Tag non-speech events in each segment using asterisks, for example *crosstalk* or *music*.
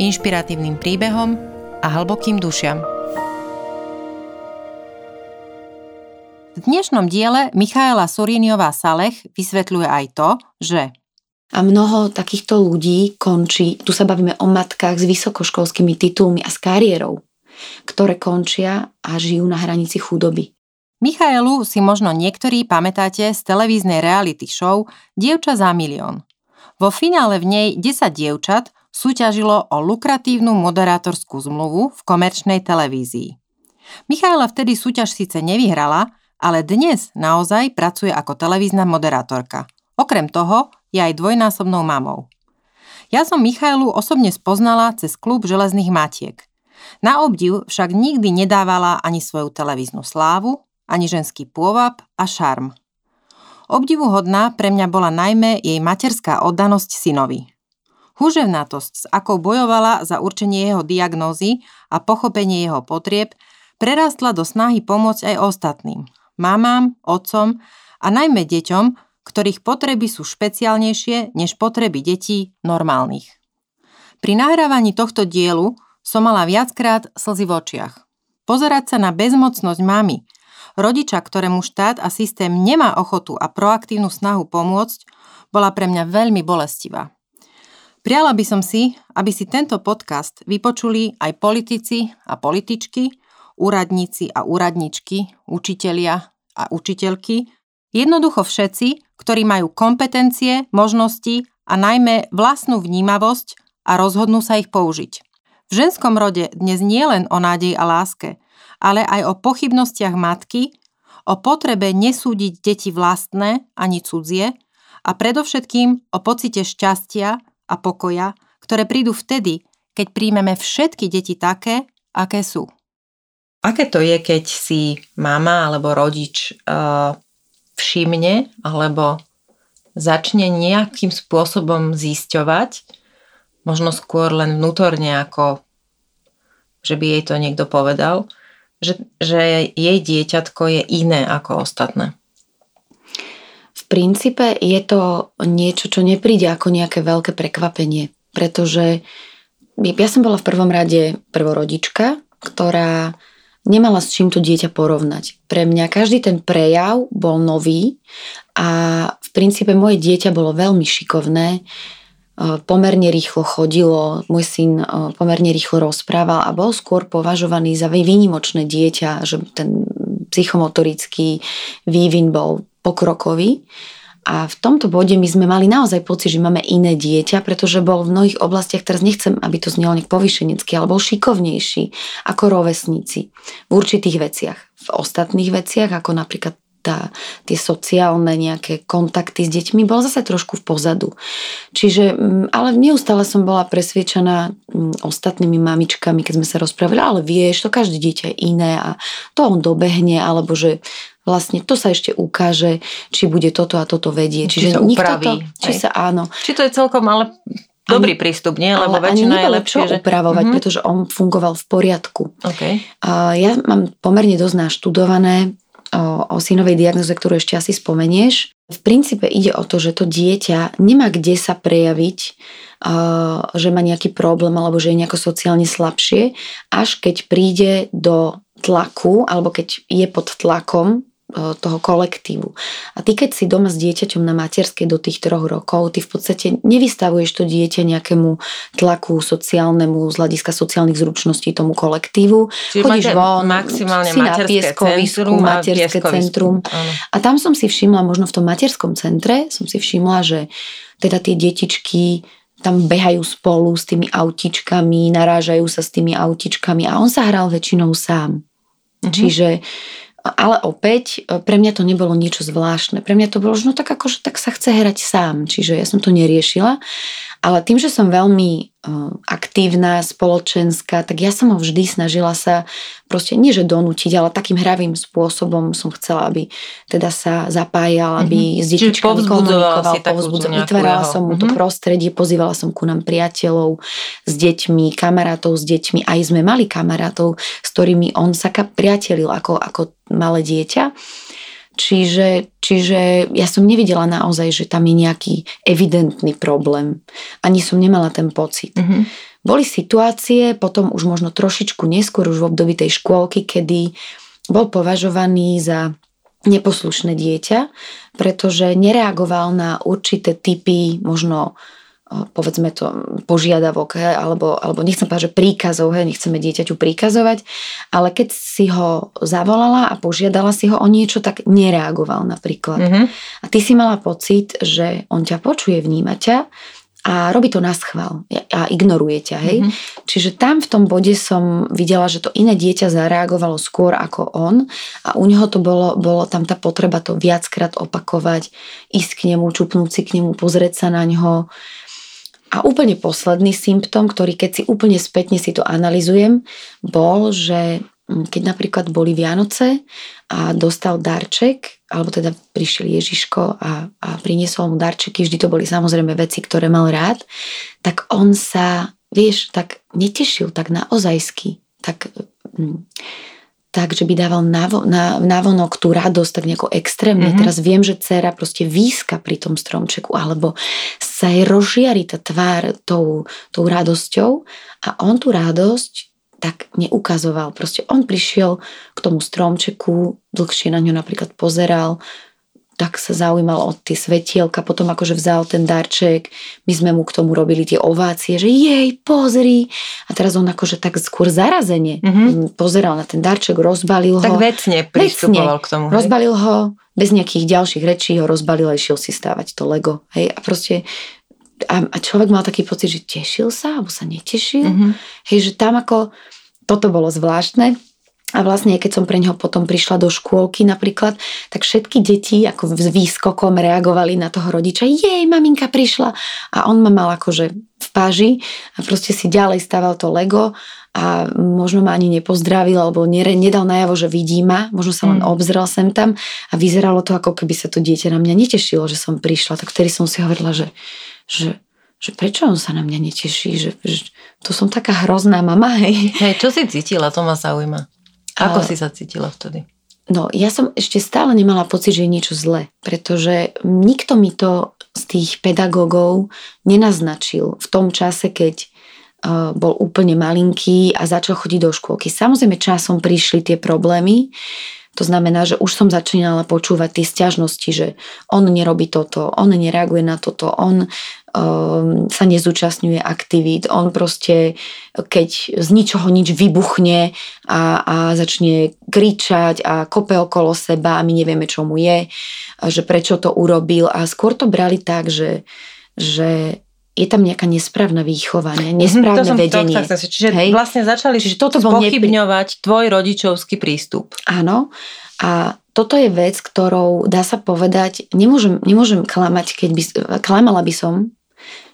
inšpiratívnym príbehom a hlbokým dušiam. V dnešnom diele Michaela Soriniová Salech vysvetľuje aj to, že a mnoho takýchto ľudí končí, tu sa bavíme o matkách s vysokoškolskými titulmi a s kariérou, ktoré končia a žijú na hranici chudoby. Michaelu si možno niektorí pamätáte z televíznej reality show Dievča za milión. Vo finále v nej 10 dievčat súťažilo o lukratívnu moderátorskú zmluvu v komerčnej televízii. Michaela vtedy súťaž síce nevyhrala, ale dnes naozaj pracuje ako televízna moderátorka. Okrem toho je aj dvojnásobnou mamou. Ja som Michailu osobne spoznala cez klub železných matiek. Na obdiv však nikdy nedávala ani svoju televíznu slávu, ani ženský pôvab a šarm. Obdivuhodná pre mňa bola najmä jej materská oddanosť synovi. Húževnatosť, s akou bojovala za určenie jeho diagnózy a pochopenie jeho potrieb, prerastla do snahy pomôcť aj ostatným, mamám, otcom a najmä deťom, ktorých potreby sú špeciálnejšie než potreby detí normálnych. Pri nahrávaní tohto dielu som mala viackrát slzy v očiach. Pozerať sa na bezmocnosť mamy, Rodiča, ktorému štát a systém nemá ochotu a proaktívnu snahu pomôcť, bola pre mňa veľmi bolestivá. Priala by som si, aby si tento podcast vypočuli aj politici a političky, úradníci a úradničky, učitelia a učiteľky, jednoducho všetci, ktorí majú kompetencie, možnosti a najmä vlastnú vnímavosť a rozhodnú sa ich použiť. V ženskom rode dnes nie len o nádej a láske, ale aj o pochybnostiach matky, o potrebe nesúdiť deti vlastné ani cudzie a predovšetkým o pocite šťastia a pokoja, ktoré prídu vtedy, keď príjmeme všetky deti také, aké sú. Aké to je, keď si mama alebo rodič uh, všimne alebo začne nejakým spôsobom zisťovať, možno skôr len vnútorne, ako že by jej to niekto povedal, že, že jej dieťatko je iné ako ostatné? Princípe je to niečo, čo nepríde ako nejaké veľké prekvapenie, pretože ja som bola v prvom rade prvorodička, ktorá nemala s čím to dieťa porovnať. Pre mňa každý ten prejav bol nový a v princípe moje dieťa bolo veľmi šikovné pomerne rýchlo chodilo, môj syn pomerne rýchlo rozprával a bol skôr považovaný za výnimočné dieťa, že ten psychomotorický vývin bol pokrokový. A v tomto bode my sme mali naozaj pocit, že máme iné dieťa, pretože bol v mnohých oblastiach, teraz nechcem, aby to znelo nejak povyšenecky, ale bol šikovnejší ako rovesníci v určitých veciach. V ostatných veciach, ako napríklad tá, tie sociálne nejaké kontakty s deťmi bol zase trošku v pozadu. Čiže, mm, ale neustále som bola presviečaná mm, ostatnými mamičkami, keď sme sa rozprávali, ale vieš, to každé dieťa je iné a to on dobehne, alebo že vlastne to sa ešte ukáže, či bude toto a toto vedieť. Čiže či nikto to, či sa áno. Či to je celkom ale dobrý ani, prístup, nie? Lebo ale väčšina je lepšie, čo že... upravovať, mm-hmm. pretože on fungoval v poriadku. Okay. A ja mám pomerne dosť naštudované o, o synovej diagnoze, ktorú ešte asi spomenieš. V princípe ide o to, že to dieťa nemá kde sa prejaviť, uh, že má nejaký problém alebo že je nejako sociálne slabšie, až keď príde do tlaku alebo keď je pod tlakom toho kolektívu. A ty, keď si doma s dieťaťom na materskej do tých troch rokov, ty v podstate nevystavuješ to dieťa nejakému tlaku sociálnemu z hľadiska sociálnych zručností tomu kolektívu. Čiže Chodíš von, maximálne si na pieskovisku, materské centrum. Áno. A tam som si všimla, možno v tom materskom centre, som si všimla, že teda tie detičky tam behajú spolu s tými autičkami, narážajú sa s tými autičkami a on sa hral väčšinou sám. Mm-hmm. Čiže ale opäť, e, pre mňa to nebolo niečo zvláštne. Pre mňa to bolo, že no tak akože tak sa chce hrať sám, čiže ja som to neriešila. Ale tým, že som veľmi uh, aktívna, spoločenská, tak ja som ho vždy snažila sa proste, nie že donútiť, ale takým hravým spôsobom som chcela, aby teda sa zapájal, aby mm-hmm. s detičkami komunikoval, povzbudzovala, vytvárala som mu mm-hmm. to mhm. prostredie, pozývala som ku nám priateľov s deťmi, kamarátov s deťmi, aj sme mali kamarátov, s ktorými on sa priatelil ako, ako malé dieťa. Čiže, čiže ja som nevidela naozaj, že tam je nejaký evidentný problém. Ani som nemala ten pocit. Mm-hmm. Boli situácie, potom už možno trošičku neskôr, už v období tej škôlky, kedy bol považovaný za neposlušné dieťa, pretože nereagoval na určité typy možno povedzme to, požiadavok, he, alebo, alebo nechcem povedať, že príkazov, he, nechceme dieťaťu príkazovať, ale keď si ho zavolala a požiadala si ho o niečo, tak nereagoval napríklad. Mm-hmm. A ty si mala pocit, že on ťa počuje, vníma ťa a robí to na schvál a ignoruje ťa, hej. Mm-hmm. Čiže tam v tom bode som videla, že to iné dieťa zareagovalo skôr ako on a u neho to bolo, bolo tam tá potreba to viackrát opakovať, ísť k nemu, čupnúť si k nemu, pozrieť sa na ňo, a úplne posledný symptom, ktorý keď si úplne spätne si to analizujem, bol, že mm, keď napríklad boli Vianoce a dostal darček, alebo teda prišiel Ježiško a, a priniesol mu darčeky, vždy to boli samozrejme veci, ktoré mal rád, tak on sa, vieš, tak netešil, tak naozajsky, tak mm, tak, že by dával navo, na, navonok tú radosť tak nejako extrémne. Mm-hmm. Teraz viem, že dcera proste výska pri tom stromčeku, alebo sa jej rozžiari tá tvár tou, tou radosťou a on tú radosť tak neukazoval. Proste on prišiel k tomu stromčeku, dlhšie na ňo napríklad pozeral, tak sa zaujímal o tie svetielka, potom akože vzal ten darček, my sme mu k tomu robili tie ovácie, že jej, pozri. A teraz on akože tak skôr zarazenie mm-hmm. pozeral na ten darček, rozbalil ho. Tak vecne pristupoval vecne, k tomu. Hej? Rozbalil ho, bez nejakých ďalších rečí ho rozbalil a išiel si stávať to Lego. Hej, a proste a, a človek mal taký pocit, že tešil sa, alebo sa netešil. Mm-hmm. Hej, že tam ako toto bolo zvláštne. A vlastne, keď som pre neho potom prišla do škôlky napríklad, tak všetky deti ako s výskokom reagovali na toho rodiča. Jej, maminka prišla. A on ma mal akože v páži a proste si ďalej stával to Lego a možno ma ani nepozdravil alebo nedal najavo, že vidí ma, možno sa len mm. obzrel sem tam a vyzeralo to, ako keby sa to dieťa na mňa netešilo, že som prišla. Tak vtedy som si hovorila, že, že že prečo on sa na mňa neteší, že, že to som taká hrozná mama, hej. Hej, čo si cítila, to ma zaujíma. Ako a... si sa cítila vtedy? No, ja som ešte stále nemala pocit, že je niečo zlé, pretože nikto mi to z tých pedagógov nenaznačil v tom čase, keď uh, bol úplne malinký a začal chodiť do škôlky. Samozrejme, časom prišli tie problémy, to znamená, že už som začínala počúvať tie stiažnosti, že on nerobí toto, on nereaguje na toto, on sa nezúčastňuje aktivít, on proste, keď z ničoho nič vybuchne a, a začne kričať a kope okolo seba a my nevieme, čo mu je, že prečo to urobil a skôr to brali tak, že, že je tam nejaká nesprávna výchova, ne? Mhm, nesprávne to som, vedenie. To, to, čiže Hej? vlastne začali Čiže toto spochybňovať nepri... tvoj rodičovský prístup. Áno. A toto je vec, ktorou dá sa povedať, nemôžem, nemôžem klamať, keď by, klamala by som,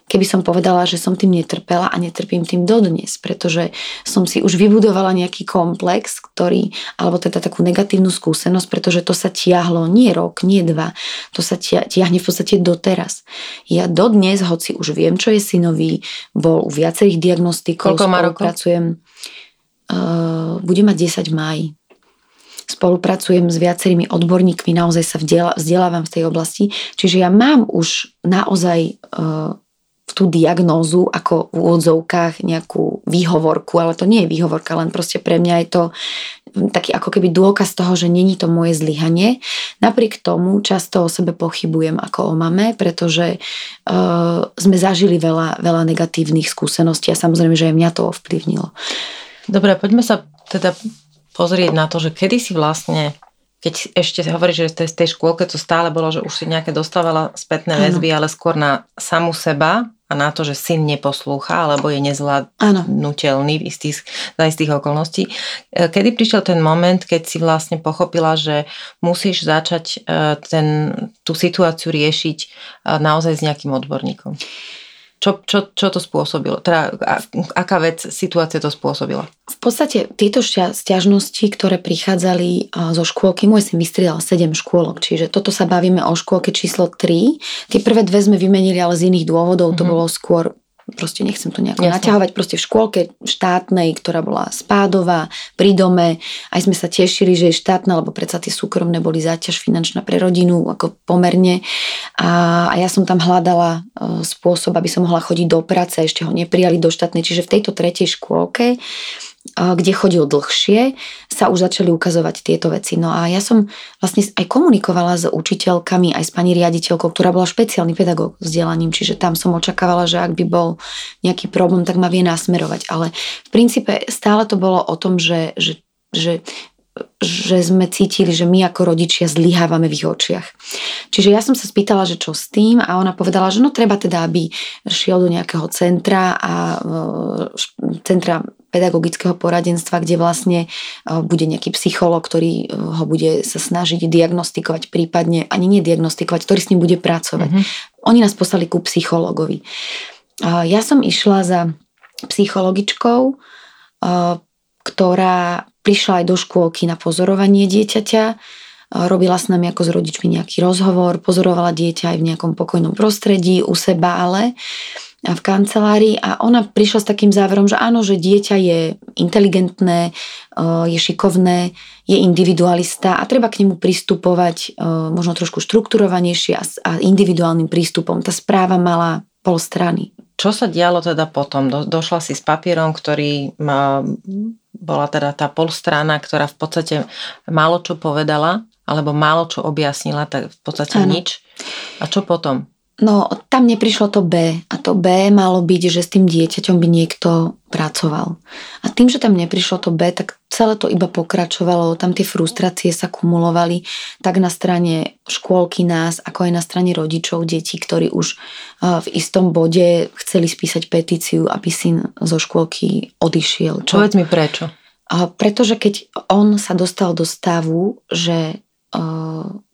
keby som povedala, že som tým netrpela a netrpím tým dodnes, pretože som si už vybudovala nejaký komplex, ktorý, alebo teda takú negatívnu skúsenosť, pretože to sa tiahlo nie rok, nie dva, to sa tiahne v podstate doteraz. Ja dodnes, hoci už viem, čo je synový, bol u viacerých diagnostikov, Koľko má rokov? Uh, bude mať 10 máj spolupracujem s viacerými odborníkmi, naozaj sa vzdelávam v tej oblasti, čiže ja mám už naozaj uh, tú diagnózu ako v úvodzovkách nejakú výhovorku, ale to nie je výhovorka, len proste pre mňa je to taký ako keby dôkaz toho, že není to moje zlyhanie. Napriek tomu často o sebe pochybujem ako o mame, pretože uh, sme zažili veľa, veľa negatívnych skúseností a samozrejme, že aj mňa to ovplyvnilo. Dobre, poďme sa teda pozrieť na to, že kedy si vlastne keď ešte hovoríš, že z tej škôlke to stále bolo, že už si nejaké dostávala spätné väzby, ale skôr na samu seba a na to, že syn neposlúcha alebo je nezvládnutelný v istých, za istých okolností. E, kedy prišiel ten moment, keď si vlastne pochopila, že musíš začať e, ten, tú situáciu riešiť e, naozaj s nejakým odborníkom? Čo, čo, čo to spôsobilo? Teda, aká vec, situácia to spôsobila? V podstate tieto stiažnosti, ktoré prichádzali zo škôlky, môj syn vystriedal 7 škôlok, čiže toto sa bavíme o škôlke číslo 3. Tie prvé dve sme vymenili ale z iných dôvodov, mm-hmm. to mhm. bolo skôr proste nechcem to nejako Jasne. naťahovať, proste v škôlke štátnej, ktorá bola spádová, pri dome, aj sme sa tešili, že je štátna, lebo predsa tie súkromné boli záťaž finančná pre rodinu, ako pomerne. A, a ja som tam hľadala e, spôsob, aby som mohla chodiť do práce, ešte ho neprijali do štátnej, čiže v tejto tretej škôlke kde chodil dlhšie, sa už začali ukazovať tieto veci. No a ja som vlastne aj komunikovala s učiteľkami, aj s pani riaditeľkou, ktorá bola špeciálny pedagóg vzdelaním, čiže tam som očakávala, že ak by bol nejaký problém, tak ma vie nasmerovať. Ale v princípe stále to bolo o tom, že, že, že že sme cítili, že my ako rodičia zlyhávame v ich očiach. Čiže ja som sa spýtala, že čo s tým a ona povedala, že no treba teda, aby šiel do nejakého centra a e, centra pedagogického poradenstva, kde vlastne e, bude nejaký psycholog, ktorý e, ho bude sa snažiť diagnostikovať, prípadne ani nediagnostikovať, ktorý s ním bude pracovať. Mm-hmm. Oni nás poslali ku psychologovi. Ja som išla za psychologičkou, e, ktorá prišla aj do škôlky na pozorovanie dieťaťa, robila s nami ako s rodičmi nejaký rozhovor, pozorovala dieťa aj v nejakom pokojnom prostredí, u seba ale v kancelárii a ona prišla s takým záverom, že áno, že dieťa je inteligentné, e, je šikovné, je individualista a treba k nemu pristupovať e, možno trošku štrukturovanejšie a individuálnym prístupom. Tá správa mala pol strany. Čo sa dialo teda potom? Do, došla si s papierom, ktorý ma, bola teda tá polstrana, ktorá v podstate málo čo povedala, alebo málo čo objasnila, tak v podstate ano. nič. A čo potom? No, tam neprišlo to B. A to B malo byť, že s tým dieťaťom by niekto pracoval. A tým, že tam neprišlo to B, tak celé to iba pokračovalo. Tam tie frustrácie sa kumulovali tak na strane škôlky nás, ako aj na strane rodičov detí, ktorí už v istom bode chceli spísať petíciu, aby syn zo škôlky odišiel. Čo? Povedz mi prečo. A pretože keď on sa dostal do stavu, že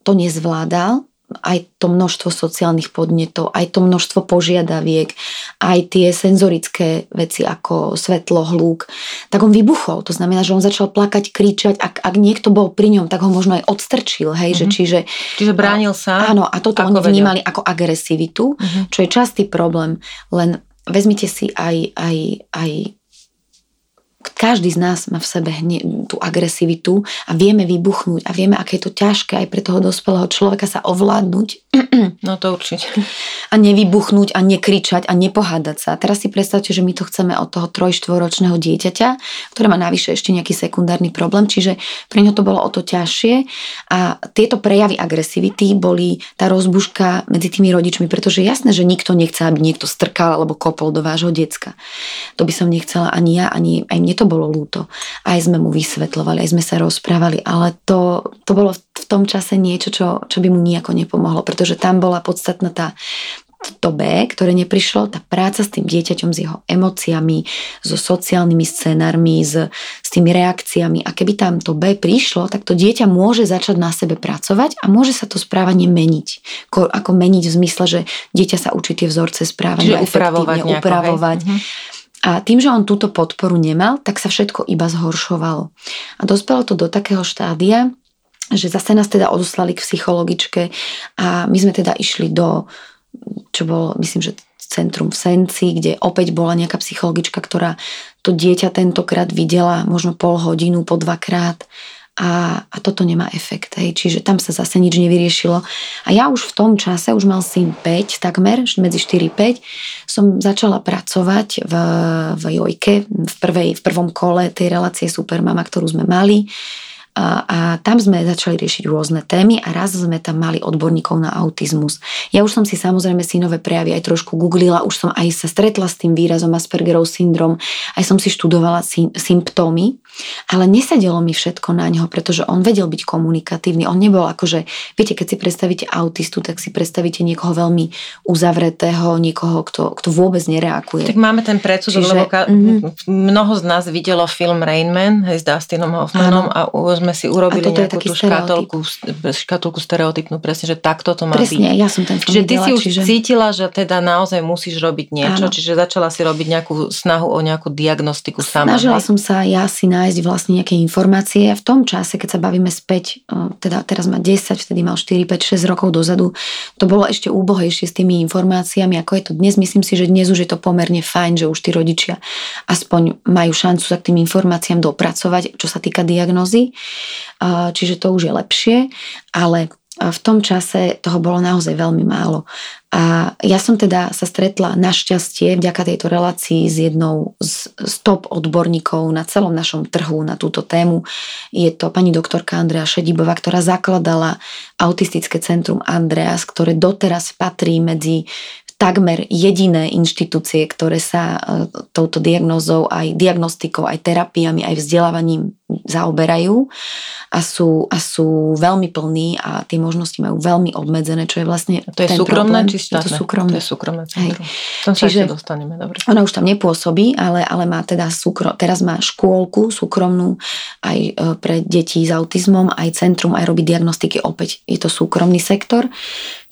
to nezvládal, aj to množstvo sociálnych podnetov, aj to množstvo požiadaviek, aj tie senzorické veci ako svetlo, hluk, tak on vybuchol. To znamená, že on začal plakať, kričať. Ak, ak niekto bol pri ňom, tak ho možno aj odstrčil. Hej, mm-hmm. že, mhm. čiže, čiže bránil sa. Áno, a toto oni vnímali vedel. ako agresivitu, mm-hmm. čo je častý problém. Len vezmite si aj, aj, aj každý z nás má v sebe hne, tú agresivitu a vieme vybuchnúť a vieme, aké je to ťažké aj pre toho dospelého človeka sa ovládnuť. *clears throat* No to určite. A nevybuchnúť a nekričať a nepohádať sa. teraz si predstavte, že my to chceme od toho trojštvoročného dieťaťa, ktoré má navyše ešte nejaký sekundárny problém, čiže pre ňo to bolo o to ťažšie a tieto prejavy agresivity boli tá rozbuška medzi tými rodičmi, pretože jasné, že nikto nechce, aby niekto strkal alebo kopol do vášho decka. To by som nechcela ani ja, ani aj mne to bolo ľúto. Aj sme mu vysvetlovali, aj sme sa rozprávali, ale to, to bolo v tom čase niečo, čo, čo by mu nejako nepomohlo, pretože tam bola podstatná tá, to B, ktoré neprišlo, tá práca s tým dieťaťom, s jeho emóciami, so sociálnymi scénármi, s, s tými reakciami. A keby tam to B prišlo, tak to dieťa môže začať na sebe pracovať a môže sa to správanie meniť. Ko, ako meniť v zmysle, že dieťa sa učí tie vzorce správania Čiže upravovať, nejako, upravovať. Hej. A tým, že on túto podporu nemal, tak sa všetko iba zhoršovalo. A dospelo to do takého štádia, že zase nás teda odoslali k psychologičke a my sme teda išli do, čo bolo, myslím, že centrum v Senci, kde opäť bola nejaká psychologička, ktorá to dieťa tentokrát videla možno pol hodinu, po dvakrát a, a toto nemá efekt. Hej. Čiže tam sa zase nič nevyriešilo. A ja už v tom čase, už mal syn 5 takmer, medzi 4-5, som začala pracovať v, v Jojke, v, prvej, v prvom kole tej relácie Supermama, ktorú sme mali. A, a tam sme začali riešiť rôzne témy a raz sme tam mali odborníkov na autizmus. Ja už som si samozrejme synové prejavy aj trošku googlila, už som aj sa stretla s tým výrazom Aspergerov syndrom, aj som si študovala sy- symptómy ale nesadelo mi všetko na ňo, pretože on vedel byť komunikatívny. On nebol akože, viete, keď si predstavíte autistu, tak si predstavíte niekoho veľmi uzavretého, niekoho, kto, kto vôbec nereaguje. Tak máme ten predsudok, Čiže, lebo ka- mm-hmm. mnoho z nás videlo film Rain Man hej, s Dustinom Hoffmanom a sme si urobili nejakú tú škatulku, škatulku stereotypnú, presne, že takto to má presne, byť. ja som ten film Čiže ty si už čiže... cítila, že teda naozaj musíš robiť niečo, Áno. čiže začala si robiť nejakú snahu o nejakú diagnostiku sama. Snažila hej? som sa ja si nájsť vlastne nejaké informácie. V tom čase, keď sa bavíme späť, teda teraz má 10, vtedy mal 4, 5, 6 rokov dozadu, to bolo ešte úbohejšie s tými informáciami, ako je to dnes. Myslím si, že dnes už je to pomerne fajn, že už tí rodičia aspoň majú šancu sa k tým informáciám dopracovať, čo sa týka diagnózy. Čiže to už je lepšie, ale v tom čase toho bolo naozaj veľmi málo. A ja som teda sa stretla našťastie vďaka tejto relácii s jednou z, z top odborníkov na celom našom trhu na túto tému. Je to pani doktorka Andrea Šedibová, ktorá zakladala autistické centrum Andreas, ktoré doteraz patrí medzi takmer jediné inštitúcie, ktoré sa e, touto diagnózou, aj diagnostikou, aj terapiami, aj vzdelávaním zaoberajú a sú, a sú veľmi plní a tie možnosti majú veľmi obmedzené, čo je vlastne To je ten súkromné problém. či štátne? To súkromné. To je súkromné centrum. Tam sa Čiže, ešte dostaneme, dobre. Ona už tam nepôsobí, ale, ale má teda súkro, teraz má škôlku súkromnú aj e, pre deti s autizmom, aj centrum, aj robí diagnostiky opäť. Je to súkromný sektor.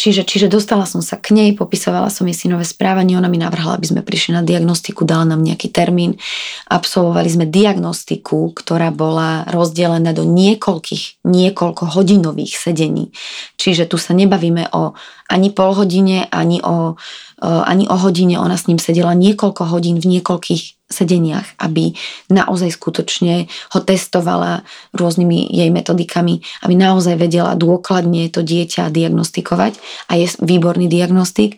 Čiže, čiže dostala som sa k nej, popisovala som jej synové správanie, ona mi navrhala, aby sme prišli na diagnostiku, dala nám nejaký termín. Absolvovali sme diagnostiku, ktorá bola rozdelená do niekoľkých, niekoľko hodinových sedení. Čiže tu sa nebavíme o ani pol hodine, ani o, ani o hodine. Ona s ním sedela niekoľko hodín v niekoľkých sedeniach, aby naozaj skutočne ho testovala rôznymi jej metodikami, aby naozaj vedela dôkladne to dieťa diagnostikovať a je výborný diagnostik.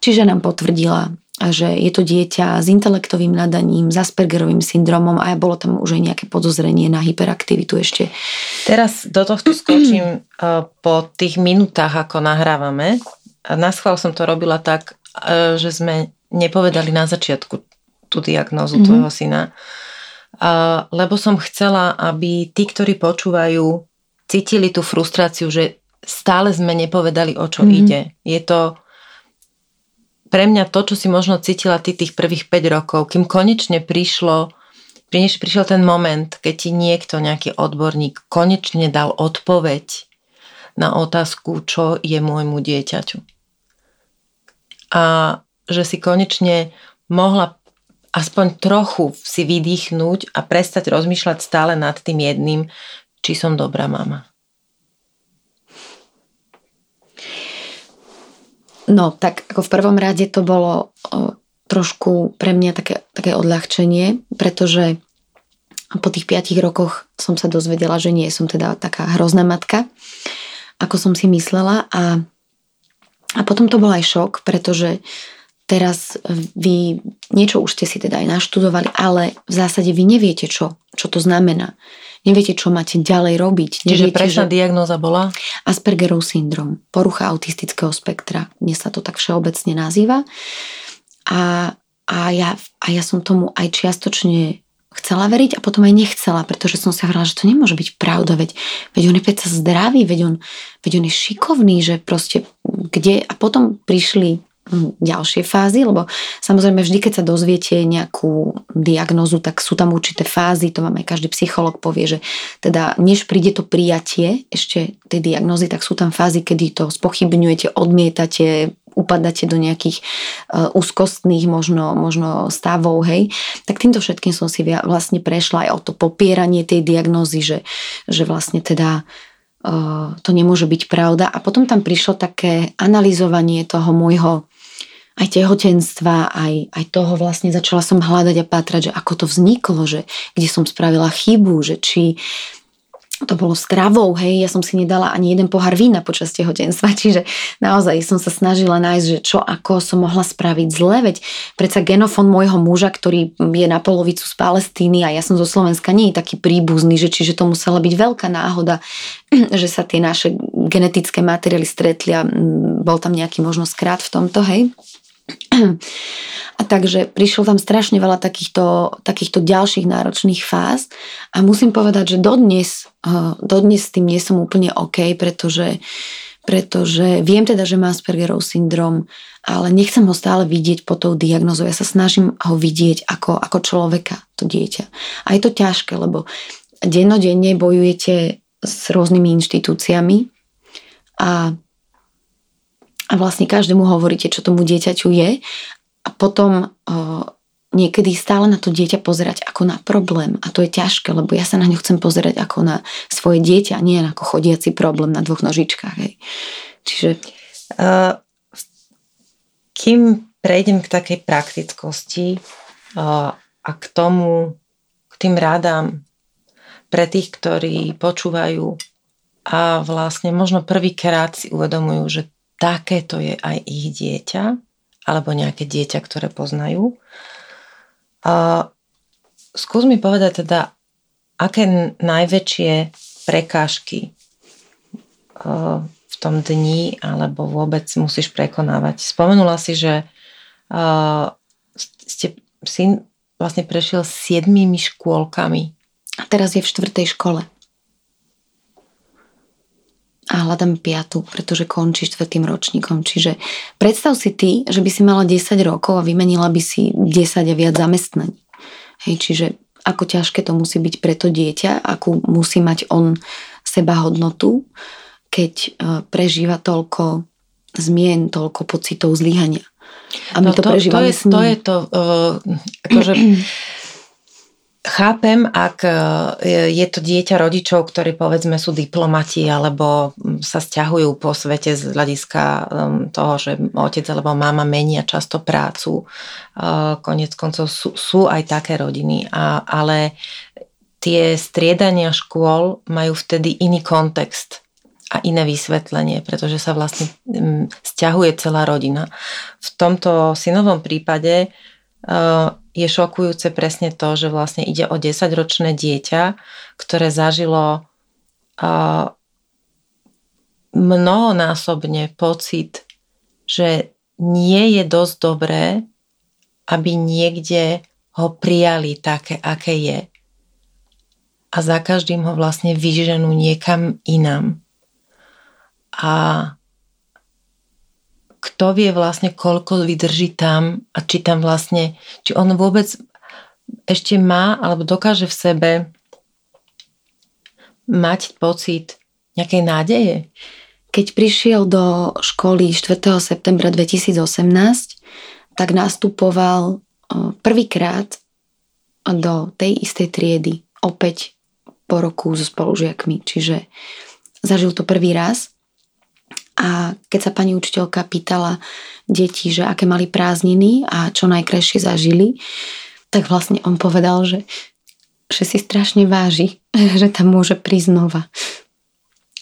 Čiže nám potvrdila, že je to dieťa s intelektovým nadaním, s Aspergerovým syndromom a bolo tam už aj nejaké podozrenie na hyperaktivitu ešte. Teraz do tohto skočím eh, *clears throat* po tých minútach, ako nahrávame. Na schvál som to robila tak, eh, že sme nepovedali na začiatku, tú diagnózu mm-hmm. tvojho syna. A, lebo som chcela, aby tí, ktorí počúvajú, cítili tú frustráciu, že stále sme nepovedali, o čo mm-hmm. ide. Je to pre mňa to, čo si možno cítila ty tých prvých 5 rokov, kým konečne prišlo prišiel ten moment, keď ti niekto, nejaký odborník, konečne dal odpoveď na otázku, čo je môjmu dieťaťu. A že si konečne mohla aspoň trochu si vydýchnuť a prestať rozmýšľať stále nad tým jedným, či som dobrá mama. No, tak ako v prvom rade to bolo trošku pre mňa také, také odľahčenie, pretože po tých piatich rokoch som sa dozvedela, že nie som teda taká hrozná matka, ako som si myslela a, a potom to bol aj šok, pretože teraz vy niečo už ste si teda aj naštudovali, ale v zásade vy neviete, čo, čo to znamená. Neviete, čo máte ďalej robiť. Neviete, Čiže presná že... diagnóza bola? Aspergerov syndrom, porucha autistického spektra. Dnes sa to tak všeobecne nazýva. A, a, ja, a ja som tomu aj čiastočne chcela veriť a potom aj nechcela, pretože som si hovorila, že to nemôže byť pravda, veď, veď on je predsa zdravý, veď on, veď on je šikovný, že proste kde... A potom prišli ďalšie fázy, lebo samozrejme vždy, keď sa dozviete nejakú diagnozu, tak sú tam určité fázy, to aj každý psycholog povie, že teda než príde to prijatie ešte tej diagnozy, tak sú tam fázy, kedy to spochybňujete, odmietate, upadáte do nejakých uh, úzkostných možno, možno stavov, hej, tak týmto všetkým som si vlastne prešla aj o to popieranie tej diagnózy, že, že vlastne teda uh, to nemôže byť pravda. A potom tam prišlo také analyzovanie toho môjho aj tehotenstva, aj, aj toho vlastne začala som hľadať a pátrať, že ako to vzniklo, že kde som spravila chybu, že či to bolo stravou, hej, ja som si nedala ani jeden pohár vína počas tehotenstva, *laughs* čiže naozaj som sa snažila nájsť, že čo ako som mohla spraviť zle, veď predsa genofón môjho muža, ktorý je na polovicu z Palestíny a ja som zo Slovenska, nie je taký príbuzný, že čiže to musela byť veľká náhoda, *clears throat* že sa tie naše genetické materiály stretli a bol tam nejaký možno skrát v tomto, hej. A takže prišlo tam strašne veľa takýchto, takýchto ďalších náročných fáz a musím povedať, že dodnes, eh, dodnes s tým nie som úplne OK, pretože pretože viem teda, že má Aspergerov syndrom, ale nechcem ho stále vidieť pod tou diagnozou. Ja sa snažím ho vidieť ako, ako človeka, to dieťa. A je to ťažké, lebo dennodenne bojujete s rôznymi inštitúciami a, a vlastne každému hovoríte, čo tomu dieťaťu je a potom niekedy stále na to dieťa pozerať ako na problém a to je ťažké, lebo ja sa na ňu chcem pozerať ako na svoje dieťa, nie ako chodiaci problém na dvoch nožičkách. Hej. Čiže... Uh, kým prejdem k takej praktickosti uh, a k tomu, k tým rádám pre tých, ktorí počúvajú a vlastne možno prvýkrát si uvedomujú, že takéto je aj ich dieťa alebo nejaké dieťa, ktoré poznajú. Skús mi povedať teda, aké najväčšie prekážky v tom dni alebo vôbec musíš prekonávať. Spomenula si, že ste, syn vlastne prešiel siedmými škôlkami. A teraz je v štvrtej škole a hľadám piatu, pretože končí štvrtým ročníkom. Čiže predstav si ty, že by si mala 10 rokov a vymenila by si 10 a viac zamestnaní. Hej, čiže ako ťažké to musí byť pre to dieťa, akú musí mať on seba hodnotu, keď e, prežíva toľko zmien, toľko pocitov zlyhania. A my no to, to prežívame to je, s ním. To je to, uh, akože *clears throat* Chápem, ak e, je to dieťa rodičov, ktorí povedzme sú diplomati alebo sa stiahujú po svete z hľadiska toho, že otec alebo mama menia často prácu. E, konec koncov sú, sú aj také rodiny, a, ale tie striedania škôl majú vtedy iný kontext a iné vysvetlenie, pretože sa vlastne stiahuje celá rodina. V tomto synovom prípade je šokujúce presne to, že vlastne ide o 10-ročné dieťa, ktoré zažilo mnohonásobne pocit, že nie je dosť dobré, aby niekde ho prijali také, aké je. A za každým ho vlastne vyženú niekam inám. A kto vie vlastne, koľko vydrží tam a či tam vlastne, či on vôbec ešte má alebo dokáže v sebe mať pocit nejakej nádeje. Keď prišiel do školy 4. septembra 2018, tak nastupoval prvýkrát do tej istej triedy, opäť po roku so spolužiakmi. Čiže zažil to prvý raz a keď sa pani učiteľka pýtala deti, že aké mali prázdniny a čo najkrajšie zažili, tak vlastne on povedal, že, že si strašne váži, *laughs* že tam môže prísť znova.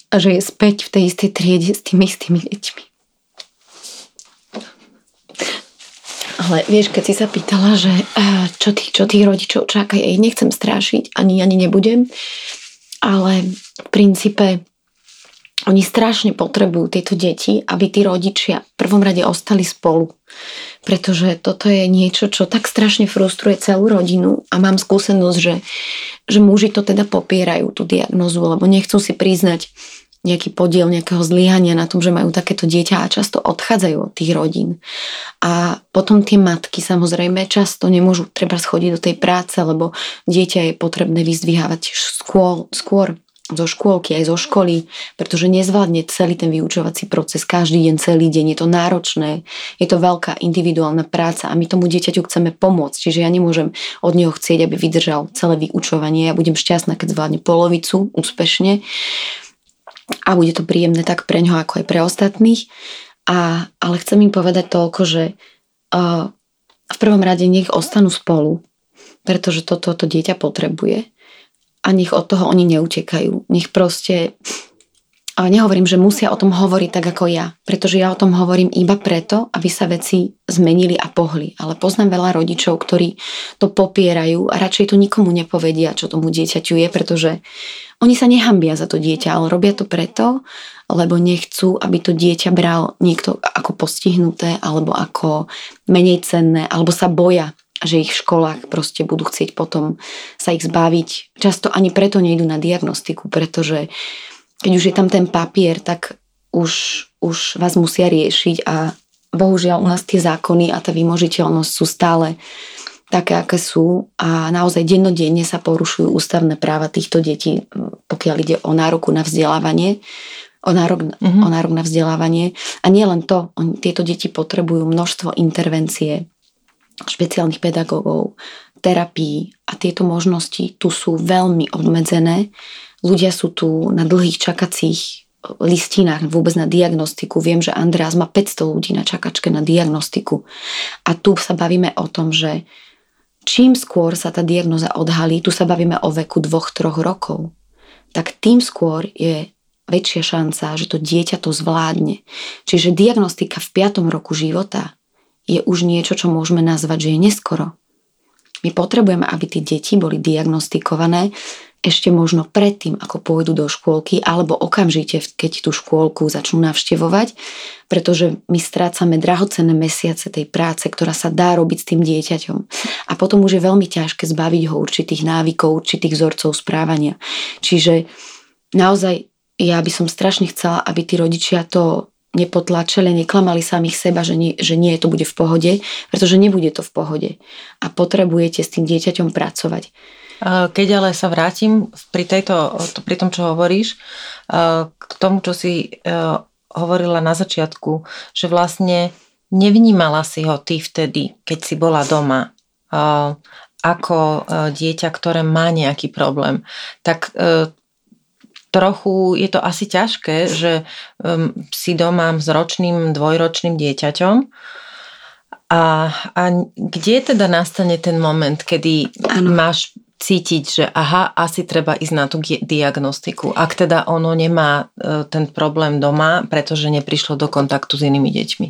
A že je späť v tej istej triede s tými istými deťmi. Ale vieš, keď si sa pýtala, že čo, tých, čo tých rodičov čaká, ja ich nechcem strášiť, ani ani nebudem, ale v princípe oni strašne potrebujú tieto deti, aby tí rodičia v prvom rade ostali spolu. Pretože toto je niečo, čo tak strašne frustruje celú rodinu a mám skúsenosť, že, že muži to teda popierajú, tú diagnozu, lebo nechcú si priznať nejaký podiel nejakého zlyhania na tom, že majú takéto dieťa a často odchádzajú od tých rodín. A potom tie matky samozrejme často nemôžu treba schodiť do tej práce, lebo dieťa je potrebné vyzdvihávať skôr, skôr zo škôlky, aj zo školy, pretože nezvládne celý ten vyučovací proces každý deň, celý deň. Je to náročné, je to veľká individuálna práca a my tomu dieťaťu chceme pomôcť. Čiže ja nemôžem od neho chcieť, aby vydržal celé vyučovanie. Ja budem šťastná, keď zvládne polovicu úspešne a bude to príjemné tak pre ňoho, ako aj pre ostatných. A, ale chcem im povedať toľko, že uh, v prvom rade nech ostanú spolu, pretože toto to dieťa potrebuje a nech od toho oni neutekajú. Nech proste nehovorím, že musia o tom hovoriť tak ako ja, pretože ja o tom hovorím iba preto, aby sa veci zmenili a pohli. Ale poznám veľa rodičov, ktorí to popierajú a radšej to nikomu nepovedia, čo tomu dieťaťu je, pretože oni sa nehambia za to dieťa, ale robia to preto, lebo nechcú, aby to dieťa bral niekto ako postihnuté alebo ako menej cenné, alebo sa boja, že ich v školách proste budú chcieť potom sa ich zbaviť. Často ani preto nejdu na diagnostiku, pretože keď už je tam ten papier, tak už, už vás musia riešiť a bohužiaľ u nás tie zákony a tá vymožiteľnosť sú stále také, aké sú a naozaj dennodenne sa porušujú ústavné práva týchto detí, pokiaľ ide o nároku na vzdelávanie, o nárok, mm-hmm. o nárok na vzdelávanie. A nie len to, on, tieto deti potrebujú množstvo intervencie špeciálnych pedagógov, terapií a tieto možnosti tu sú veľmi obmedzené Ľudia sú tu na dlhých čakacích listinách vôbec na diagnostiku. Viem, že Andreas má 500 ľudí na čakačke na diagnostiku. A tu sa bavíme o tom, že čím skôr sa tá diagnoza odhalí, tu sa bavíme o veku 2-3 rokov, tak tým skôr je väčšia šanca, že to dieťa to zvládne. Čiže diagnostika v 5. roku života je už niečo, čo môžeme nazvať, že je neskoro. My potrebujeme, aby tie deti boli diagnostikované ešte možno predtým, ako pôjdu do škôlky, alebo okamžite, keď tú škôlku začnú navštevovať, pretože my strácame drahocenné mesiace tej práce, ktorá sa dá robiť s tým dieťaťom. A potom už je veľmi ťažké zbaviť ho určitých návykov, určitých vzorcov správania. Čiže naozaj ja by som strašne chcela, aby tí rodičia to nepotlačili, neklamali samých seba, že nie, že nie, to bude v pohode, pretože nebude to v pohode. A potrebujete s tým dieťaťom pracovať. Keď ale sa vrátim pri, tejto, pri tom, čo hovoríš, k tomu, čo si e, hovorila na začiatku, že vlastne nevnímala si ho ty vtedy, keď si bola doma, ako e, dieťa, ktoré má nejaký problém, tak e, trochu je to asi ťažké, že si doma s ročným, dvojročným dieťaťom a, a kde teda nastane ten moment, kedy ano. máš cítiť, že aha, asi treba ísť na tú diagnostiku. Ak teda ono nemá e, ten problém doma, pretože neprišlo do kontaktu s inými deťmi.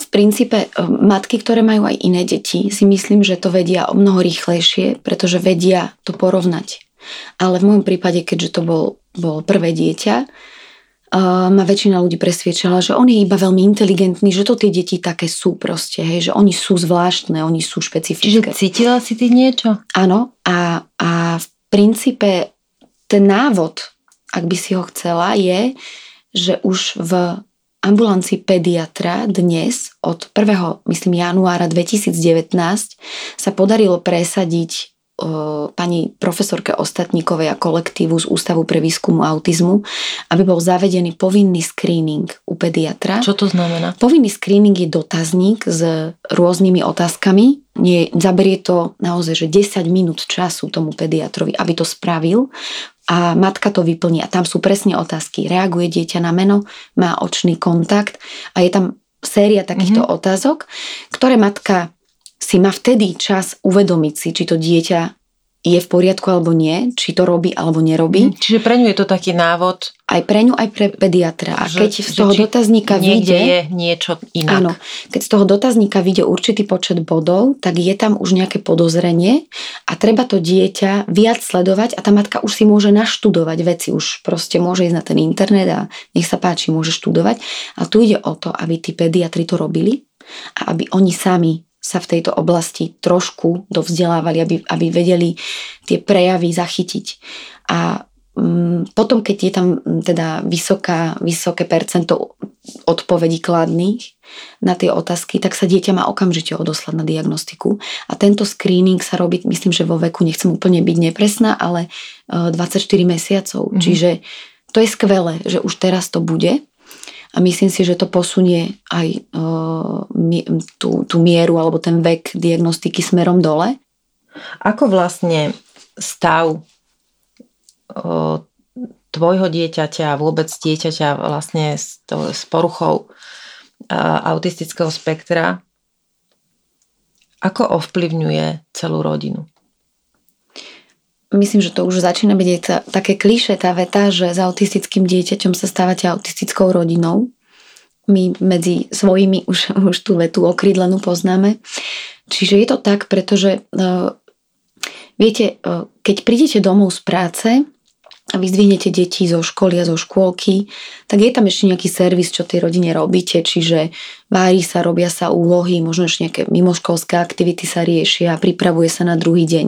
V princípe e, matky, ktoré majú aj iné deti, si myslím, že to vedia o mnoho rýchlejšie, pretože vedia to porovnať. Ale v môjom prípade, keďže to bol, bol prvé dieťa, ma väčšina ľudí presviečala, že on je iba veľmi inteligentný, že to tie deti také sú proste, hej, že oni sú zvláštne, oni sú špecifické. Čiže cítila si ty niečo? Áno a, a v princípe ten návod, ak by si ho chcela, je, že už v ambulancii pediatra dnes od 1. myslím januára 2019 sa podarilo presadiť pani profesorke Ostatníkovej a kolektívu z Ústavu pre výskumu autizmu, aby bol zavedený povinný screening u pediatra. Čo to znamená? Povinný screening je dotazník s rôznymi otázkami. Nie, zaberie to naozaj, že 10 minút času tomu pediatrovi, aby to spravil a matka to vyplní. A tam sú presne otázky. Reaguje dieťa na meno, má očný kontakt a je tam séria takýchto mm-hmm. otázok, ktoré matka si má vtedy čas uvedomiť si, či to dieťa je v poriadku alebo nie, či to robí alebo nerobí. Mhm. Čiže pre ňu je to taký návod? Aj pre ňu, aj pre pediatra. A že, keď z toho dotazníka vyjde... je niečo inak. Áno. Keď z toho dotazníka vyjde určitý počet bodov, tak je tam už nejaké podozrenie a treba to dieťa viac sledovať a tá matka už si môže naštudovať veci. Už proste môže ísť na ten internet a nech sa páči, môže študovať. A tu ide o to, aby tí pediatri to robili a aby oni sami sa v tejto oblasti trošku dovzdelávali, aby, aby vedeli tie prejavy zachytiť. A mm, potom, keď je tam mm, teda vysoká, vysoké percento odpovedí kladných na tie otázky, tak sa dieťa má okamžite odoslať na diagnostiku. A tento screening sa robí, myslím, že vo veku, nechcem úplne byť nepresná, ale 24 e, mesiacov. Mm-hmm. Čiže to je skvelé, že už teraz to bude a myslím si, že to posunie aj uh, tú, tú mieru alebo ten vek diagnostiky smerom dole. Ako vlastne stav uh, tvojho dieťaťa a vôbec dieťaťa vlastne s, to, s poruchou uh, autistického spektra ako ovplyvňuje celú rodinu? Myslím, že to už začína byť také kliše tá veta, že s autistickým dieťaťom sa stávate autistickou rodinou. My medzi svojimi už, *laughs* už tú vetu okrídlenú poznáme. Čiže je to tak, pretože uh, viete, uh, keď prídete domov z práce a vyzdvihnete deti zo školy a zo škôlky, tak je tam ešte nejaký servis, čo tej rodine robíte, čiže vári sa, robia sa úlohy, možno ešte nejaké mimoškolské aktivity sa riešia, pripravuje sa na druhý deň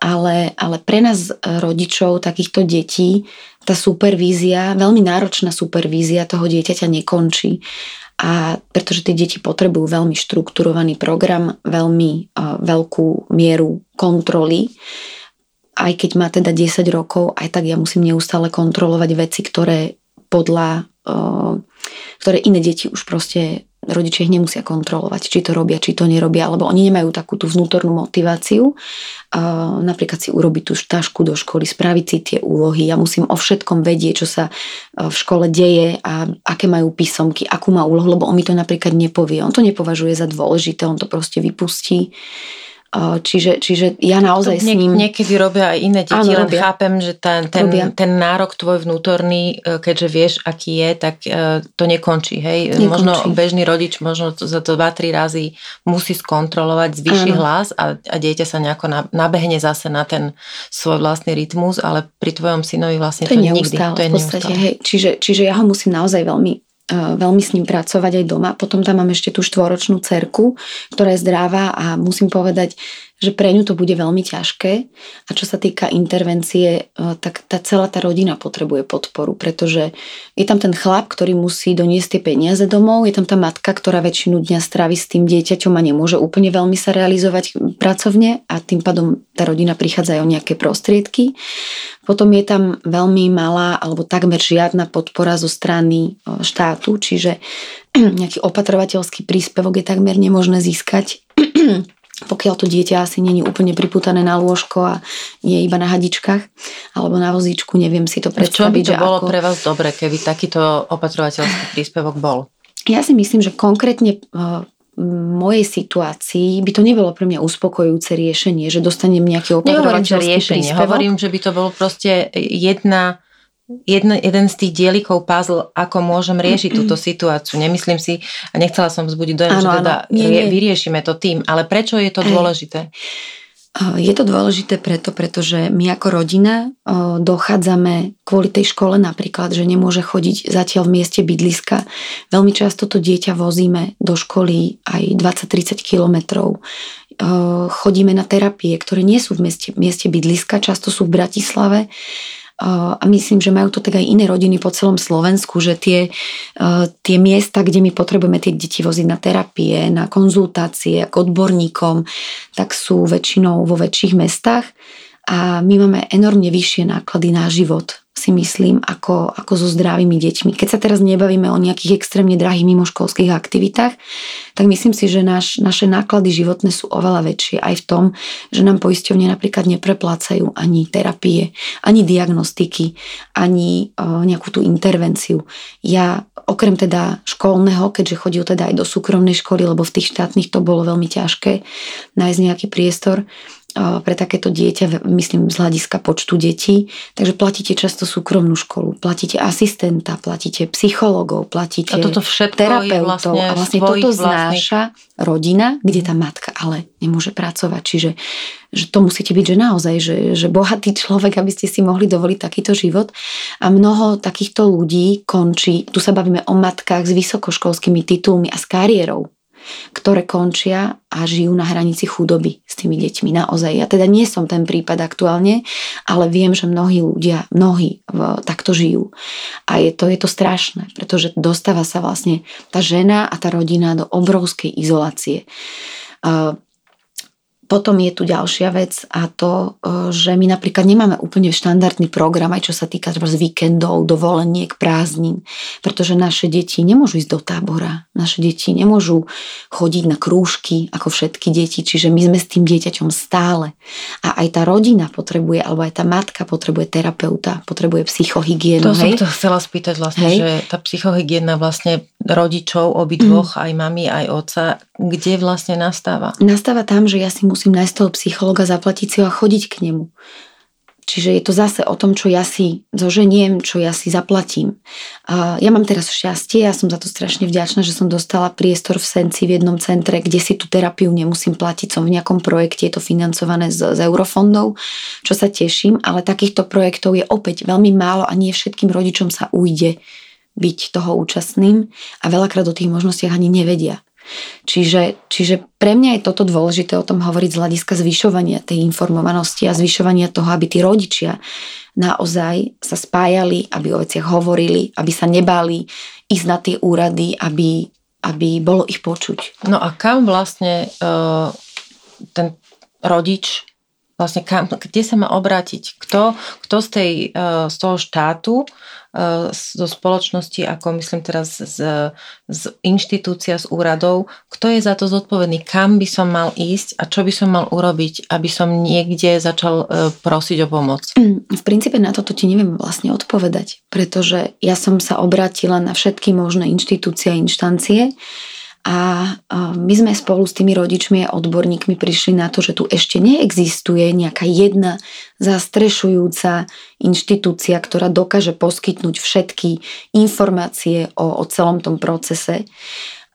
ale, ale pre nás e, rodičov takýchto detí tá supervízia, veľmi náročná supervízia toho dieťaťa nekončí. A pretože tie deti potrebujú veľmi štrukturovaný program, veľmi uh, veľkú mieru kontroly. Aj keď má teda 10 rokov, aj tak ja musím neustále kontrolovať veci, ktoré podľa, uh, ktoré iné deti už proste rodičia ich nemusia kontrolovať, či to robia, či to nerobia, lebo oni nemajú takú tú vnútornú motiváciu. Napríklad si urobiť tú štašku do školy, spraviť si tie úlohy. Ja musím o všetkom vedieť, čo sa v škole deje a aké majú písomky, akú má úlohu, lebo on mi to napríklad nepovie. On to nepovažuje za dôležité, on to proste vypustí. Čiže, čiže ja naozaj to s ním... Niekedy robia aj iné deti, áno, len robia. chápem, že ten, ten, ten nárok tvoj vnútorný, e, keďže vieš, aký je, tak e, to nekončí. Hej? Nekončí. Možno bežný rodič možno za to 2-3 razy musí skontrolovať, zvýši hlas a, a dieťa sa nejako nabehne zase na ten svoj vlastný rytmus, ale pri tvojom synovi vlastne to, to nikdy. To je v podstate, hej. Čiže, čiže ja ho musím naozaj veľmi veľmi s ním pracovať aj doma. Potom tam mám ešte tú štvoročnú cerku, ktorá je zdravá a musím povedať, že pre ňu to bude veľmi ťažké. A čo sa týka intervencie, e, tak tá celá tá rodina potrebuje podporu, pretože je tam ten chlap, ktorý musí doniesť tie peniaze domov, je tam tá matka, ktorá väčšinu dňa strávi s tým dieťaťom a nemôže úplne veľmi sa realizovať pracovne a tým pádom tá rodina prichádza aj o nejaké prostriedky. Potom je tam veľmi malá alebo takmer žiadna podpora zo strany e, štátu, čiže *clears throat* nejaký opatrovateľský príspevok je takmer nemožné získať *clears throat* pokiaľ to dieťa asi není úplne priputané na lôžko a je iba na hadičkách alebo na vozíčku, neviem si to predstaviť. Čo by to bolo ako... pre vás dobre, keby takýto opatrovateľský príspevok bol? Ja si myslím, že konkrétne v mojej situácii by to nebolo pre mňa uspokojujúce riešenie, že dostanem nejaký opatrovateľský riešenie. príspevok. Hovorím, že by to bolo proste jedna jedna, jeden z tých dielikov puzzle, ako môžem riešiť túto situáciu. Nemyslím si, a nechcela som vzbudiť dojem, že teda nie, nie. vyriešime to tým, ale prečo je to dôležité? Je to dôležité preto, pretože my ako rodina dochádzame kvôli tej škole napríklad, že nemôže chodiť zatiaľ v mieste bydliska. Veľmi často to dieťa vozíme do školy aj 20-30 kilometrov. Chodíme na terapie, ktoré nie sú v mieste, mieste bydliska, často sú v Bratislave a myslím, že majú to tak aj iné rodiny po celom Slovensku, že tie, tie miesta, kde my potrebujeme tie deti voziť na terapie, na konzultácie k odborníkom, tak sú väčšinou vo väčších mestách. A my máme enormne vyššie náklady na život si myslím, ako, ako so zdravými deťmi. Keď sa teraz nebavíme o nejakých extrémne drahých mimoškolských aktivitách, tak myslím si, že naš, naše náklady životné sú oveľa väčšie aj v tom, že nám poisťovne napríklad nepreplácajú ani terapie, ani diagnostiky, ani o, nejakú tú intervenciu. Ja okrem teda školného, keďže chodil teda aj do súkromnej školy, lebo v tých štátnych to bolo veľmi ťažké nájsť nejaký priestor, pre takéto dieťa, myslím z hľadiska počtu detí. Takže platíte často súkromnú školu, platíte asistenta, platíte psychologov, platíte a toto všetko terapeutov. Vlastne a vlastne toto znáša rodina, kde tá matka ale nemôže pracovať. Čiže že to musíte byť, že naozaj, že, že bohatý človek, aby ste si mohli dovoliť takýto život. A mnoho takýchto ľudí končí, tu sa bavíme o matkách s vysokoškolskými titulmi a s kariérou ktoré končia a žijú na hranici chudoby s tými deťmi. Naozaj. Ja teda nie som ten prípad aktuálne, ale viem, že mnohí ľudia, mnohí takto žijú. A je to, je to strašné, pretože dostáva sa vlastne tá žena a tá rodina do obrovskej izolácie. Potom je tu ďalšia vec a to, e, že my napríklad nemáme úplne štandardný program, aj čo sa týka z víkendov, dovoleniek, prázdnin, pretože naše deti nemôžu ísť do tábora, naše deti nemôžu chodiť na krúžky ako všetky deti, čiže my sme s tým dieťaťom stále. A aj tá rodina potrebuje, alebo aj tá matka potrebuje terapeuta, potrebuje psychohygienu. To hej? som to chcela spýtať vlastne, hej? že tá psychohygiena vlastne rodičov, obidvoch, mm. aj mami, aj otca, kde vlastne nastáva? Nastáva tam, že ja si musím nájsť toho psychologa, zaplatiť si ho a chodiť k nemu. Čiže je to zase o tom, čo ja si zoženiem, čo ja si zaplatím. Ja mám teraz šťastie, ja som za to strašne vďačná, že som dostala priestor v Senci v jednom centre, kde si tú terapiu nemusím platiť. Som v nejakom projekte, je to financované z, z eurofondov, čo sa teším, ale takýchto projektov je opäť veľmi málo a nie všetkým rodičom sa ujde byť toho účastným a veľakrát o tých možnostiach ani nevedia. Čiže, čiže pre mňa je toto dôležité o tom hovoriť z hľadiska zvyšovania tej informovanosti a zvyšovania toho, aby tí rodičia naozaj sa spájali, aby o veciach hovorili, aby sa nebali ísť na tie úrady, aby, aby bolo ich počuť. No a kam vlastne uh, ten rodič vlastne kam, kde sa má obrátiť? Kto, kto z, tej, uh, z toho štátu E, zo spoločnosti, ako myslím teraz z, z inštitúcia, z úradov, kto je za to zodpovedný, kam by som mal ísť a čo by som mal urobiť, aby som niekde začal e, prosiť o pomoc? *clears throat* V princípe na toto ti neviem vlastne odpovedať, pretože ja som sa obrátila na všetky možné inštitúcie a inštancie, a my sme spolu s tými rodičmi a odborníkmi prišli na to, že tu ešte neexistuje nejaká jedna zastrešujúca inštitúcia, ktorá dokáže poskytnúť všetky informácie o, o celom tom procese.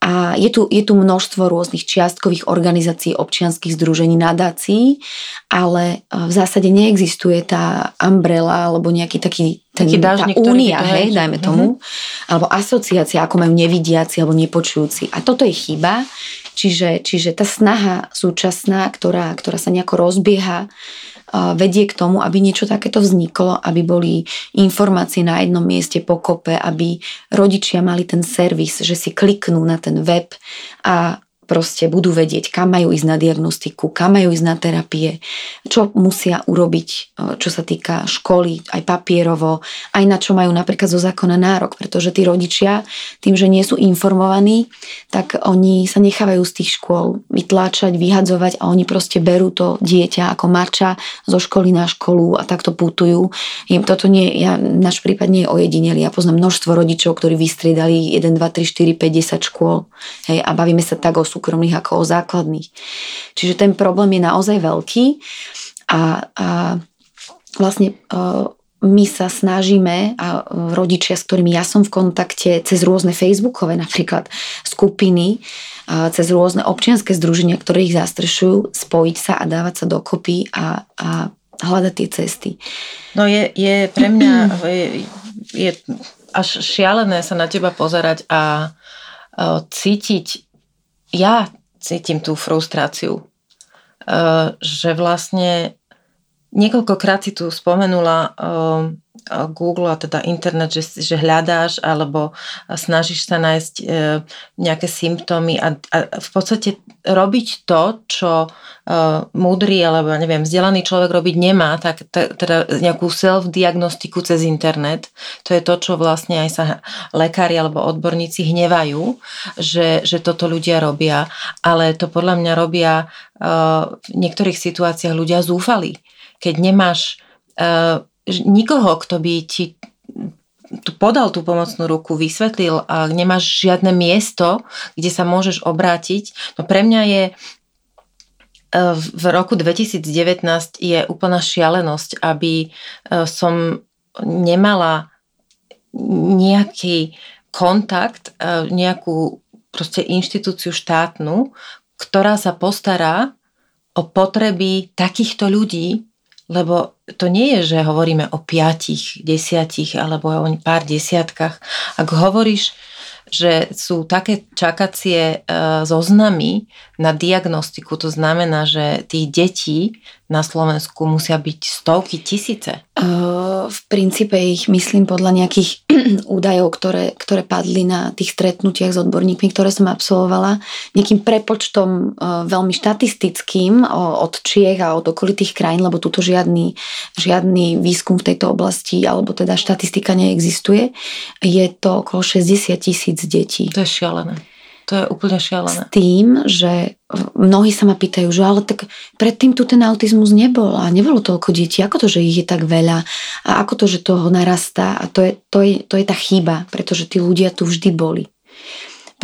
A je tu, je tu množstvo rôznych čiastkových organizácií, občianských združení, nadácií, ale e, v zásade neexistuje tá umbrella alebo nejaký taký ten, taký dážnik, tá únia, hej, dajme tomu, uh-huh. alebo asociácia, ako majú nevidiaci alebo nepočujúci. A toto je chyba, čiže, čiže tá snaha súčasná, ktorá, ktorá sa nejako rozbieha, vedie k tomu, aby niečo takéto vzniklo, aby boli informácie na jednom mieste pokope, aby rodičia mali ten servis, že si kliknú na ten web a proste budú vedieť, kam majú ísť na diagnostiku, kam majú ísť na terapie, čo musia urobiť, čo sa týka školy, aj papierovo, aj na čo majú napríklad zo zákona nárok, pretože tí rodičia, tým, že nie sú informovaní, tak oni sa nechávajú z tých škôl vytláčať, vyhadzovať a oni proste berú to dieťa ako mača zo školy na školu a takto putujú. Im toto nie, ja, náš prípad nie je ojedinelý. Ja poznám množstvo rodičov, ktorí vystriedali 1, 2, 3, 4, 5, 10 škôl hej, a bavíme sa tak o súkromných ako o základných. Čiže ten problém je naozaj veľký a, a vlastne uh, my sa snažíme a rodičia, s ktorými ja som v kontakte cez rôzne facebookové napríklad skupiny, cez rôzne občianske združenia, ktoré ich zastrešujú, spojiť sa a dávať sa dokopy a, a hľadať tie cesty. No je, je pre mňa *clears throat* je, je až šialené sa na teba pozerať a cítiť ja cítim tú frustráciu, eh, že vlastne niekoľkokrát si tu spomenula eh, Google a teda internet, že, že hľadáš alebo snažíš sa nájsť e, nejaké symptómy a, a v podstate robiť to, čo e, múdry alebo neviem, vzdelaný človek robiť nemá, tak teda nejakú self-diagnostiku cez internet, to je to, čo vlastne aj sa lekári alebo odborníci hnevajú, že, že toto ľudia robia, ale to podľa mňa robia e, v niektorých situáciách ľudia zúfali. Keď nemáš nikoho, kto by ti tu podal tú pomocnú ruku, vysvetlil a nemáš žiadne miesto, kde sa môžeš obrátiť. No pre mňa je e, v roku 2019 je úplná šialenosť, aby e, som nemala nejaký kontakt, e, nejakú proste inštitúciu štátnu, ktorá sa postará o potreby takýchto ľudí, lebo to nie je, že hovoríme o piatich, desiatich alebo o pár desiatkách. Ak hovoríš, že sú také čakacie e, zoznamy na diagnostiku, to znamená, že tých detí na Slovensku musia byť stovky tisíce? V princípe ich myslím podľa nejakých *clears throat* údajov, ktoré, ktoré padli na tých stretnutiach s odborníkmi, ktoré som absolvovala, nejakým prepočtom veľmi štatistickým od Čiech a od okolitých krajín, lebo tuto žiadny, žiadny výskum v tejto oblasti alebo teda štatistika neexistuje, je to okolo 60 tisíc detí. To je šialené. To je úplne šialené. S tým, že mnohí sa ma pýtajú, že ale tak predtým tu ten autizmus nebol a nebolo toľko detí. Ako to, že ich je tak veľa? A ako to, že toho narastá? A to je, to je, to je tá chyba, pretože tí ľudia tu vždy boli.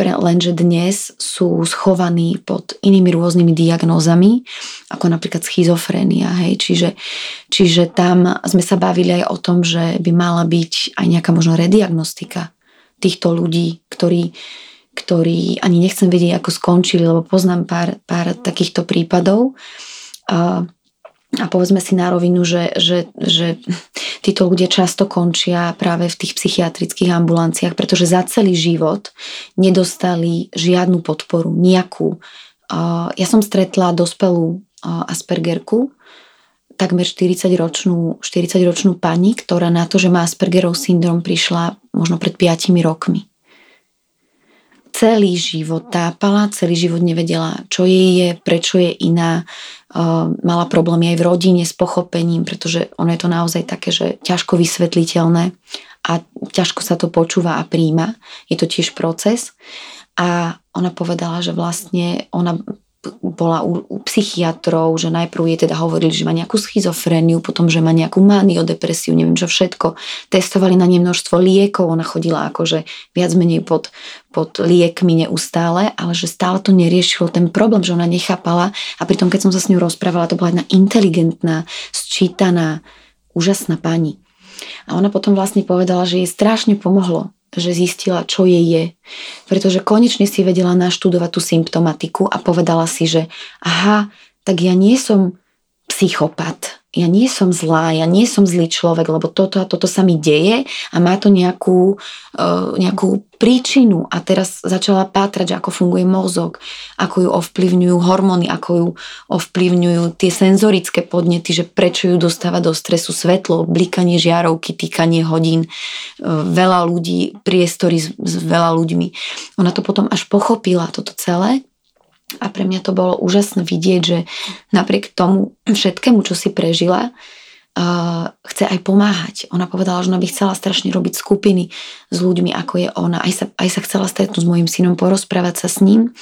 lenže dnes sú schovaní pod inými rôznymi diagnózami, ako napríklad schizofrénia. Hej. Čiže, čiže tam sme sa bavili aj o tom, že by mala byť aj nejaká možno rediagnostika týchto ľudí, ktorí, ktorí ani nechcem vedieť, ako skončili, lebo poznám pár, pár takýchto prípadov. A, a povedzme si na rovinu, že, že, že títo ľudia často končia práve v tých psychiatrických ambulanciách, pretože za celý život nedostali žiadnu podporu, nejakú. Ja som stretla dospelú Aspergerku, takmer 40-ročnú, 40-ročnú pani, ktorá na to, že má Aspergerov syndrom, prišla možno pred 5 rokmi celý život tápala, celý život nevedela, čo jej je, prečo je iná. Mala problémy aj v rodine s pochopením, pretože ono je to naozaj také, že ťažko vysvetliteľné a ťažko sa to počúva a príjma. Je to tiež proces. A ona povedala, že vlastne ona bola u, u psychiatrov, že najprv jej teda hovorili, že má nejakú schizofréniu, potom, že má nejakú maniodepresiu, neviem čo všetko. Testovali na nej množstvo liekov, ona chodila akože viac menej pod, pod liekmi neustále, ale že stále to neriešilo ten problém, že ona nechápala a pritom, keď som sa s ňou rozprávala, to bola jedna inteligentná, sčítaná, úžasná pani. A ona potom vlastne povedala, že jej strašne pomohlo že zistila, čo jej je. Pretože konečne si vedela naštudovať tú symptomatiku a povedala si, že aha, tak ja nie som psychopat, ja nie som zlá, ja nie som zlý človek, lebo toto a toto sa mi deje a má to nejakú, uh, nejakú príčinu a teraz začala pátrať, ako funguje mozog, ako ju ovplyvňujú hormóny, ako ju ovplyvňujú tie senzorické podnety, že prečo ju dostáva do stresu svetlo, blikanie žiarovky, týkanie hodín, uh, veľa ľudí, priestory s, s veľa ľuďmi. Ona to potom až pochopila, toto celé a pre mňa to bolo úžasné vidieť, že napriek tomu všetkému, čo si prežila, uh, chce aj pomáhať. Ona povedala, že ona by chcela strašne robiť skupiny s ľuďmi, ako je ona. Aj sa, aj sa chcela stretnúť s mojim synom, porozprávať sa s ním.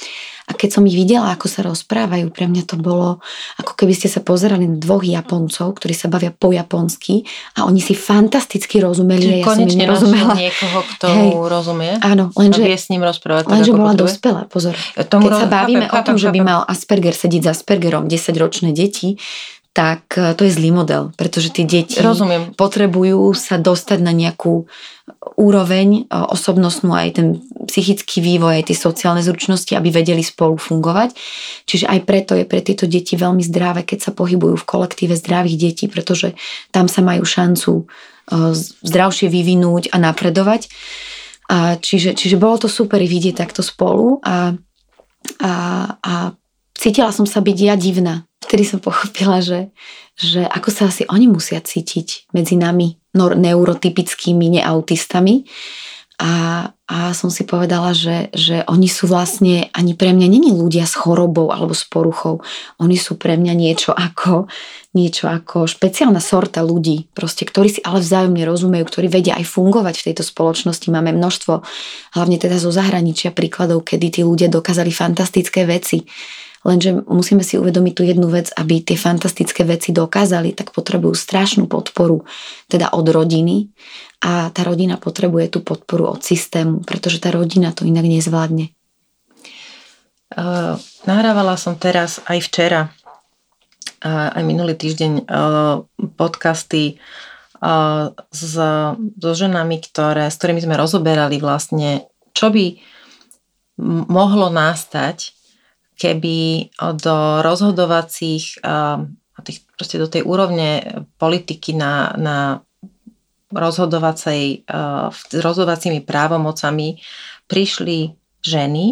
A keď som ich videla, ako sa rozprávajú, pre mňa to bolo, ako keby ste sa pozerali na dvoch Japoncov, ktorí sa bavia po japonsky a oni si fantasticky rozumeli. Čiže ja konečne som niekoho, kto Hej, rozumie. Áno, lenže, vie s ním rozprávať. Lenže bola potrebuje. dospelá, pozor. Tomu keď sa bavíme chápem, o tom, chápem, že by mal Asperger sedieť s Aspergerom 10-ročné deti, tak e, to je zlý model, pretože tie deti Rozumiem. potrebujú sa dostať na nejakú úroveň e, osobnostnú, aj ten psychický vývoj, aj tie sociálne zručnosti, aby vedeli spolu fungovať. Čiže aj preto je pre tieto deti veľmi zdravé, keď sa pohybujú v kolektíve zdravých detí, pretože tam sa majú šancu e, zdravšie vyvinúť a napredovať. A čiže, čiže bolo to super vidieť takto spolu a, a, a cítila som sa byť ja divná vtedy som pochopila, že, že ako sa asi oni musia cítiť medzi nami neurotypickými neautistami. A, a som si povedala, že, že oni sú vlastne, ani pre mňa není ľudia s chorobou alebo s poruchou. Oni sú pre mňa niečo ako, niečo ako špeciálna sorta ľudí, proste, ktorí si ale vzájomne rozumejú, ktorí vedia aj fungovať v tejto spoločnosti. Máme množstvo, hlavne teda zo zahraničia príkladov, kedy tí ľudia dokázali fantastické veci Lenže musíme si uvedomiť tú jednu vec, aby tie fantastické veci dokázali, tak potrebujú strašnú podporu, teda od rodiny a tá rodina potrebuje tú podporu od systému, pretože tá rodina to inak nezvládne. Uh, nahrávala som teraz aj včera, uh, aj minulý týždeň uh, podcasty s, so ženami, ktoré, s ktorými sme rozoberali vlastne, čo by mohlo nastať, keby do rozhodovacích, tých, proste do tej úrovne politiky na, na rozhodovacej, rozhodovacími právomocami prišli ženy,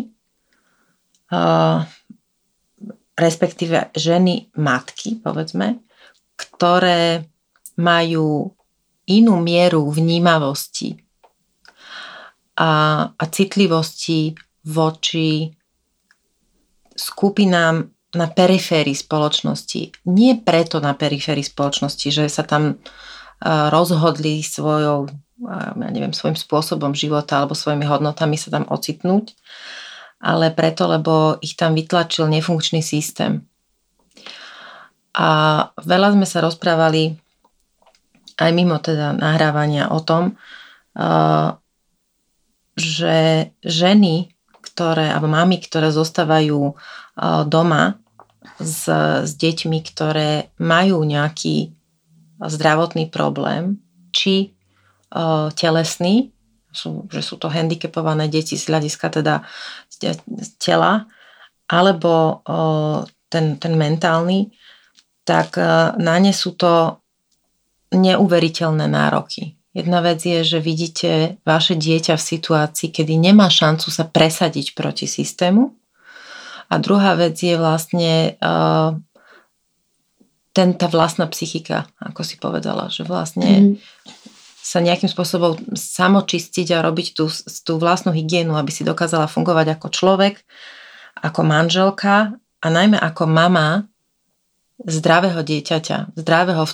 respektíve ženy matky, povedzme, ktoré majú inú mieru vnímavosti a, a citlivosti voči skupinám na periférii spoločnosti. Nie preto na periférii spoločnosti, že sa tam rozhodli svojou, ja neviem, svojim spôsobom života alebo svojimi hodnotami sa tam ocitnúť, ale preto, lebo ich tam vytlačil nefunkčný systém. A veľa sme sa rozprávali aj mimo teda nahrávania o tom, že ženy ktoré, alebo mami, ktoré zostávajú doma s, s deťmi, ktoré majú nejaký zdravotný problém, či telesný, sú, že sú to handicapované deti z hľadiska teda tela, alebo ten, ten mentálny, tak na ne sú to neuveriteľné nároky. Jedna vec je, že vidíte vaše dieťa v situácii, kedy nemá šancu sa presadiť proti systému. A druhá vec je vlastne uh, ten, tá vlastná psychika, ako si povedala, že vlastne mm. sa nejakým spôsobom samočistiť a robiť tú, tú vlastnú hygienu, aby si dokázala fungovať ako človek, ako manželka a najmä ako mama zdravého dieťaťa, zdravého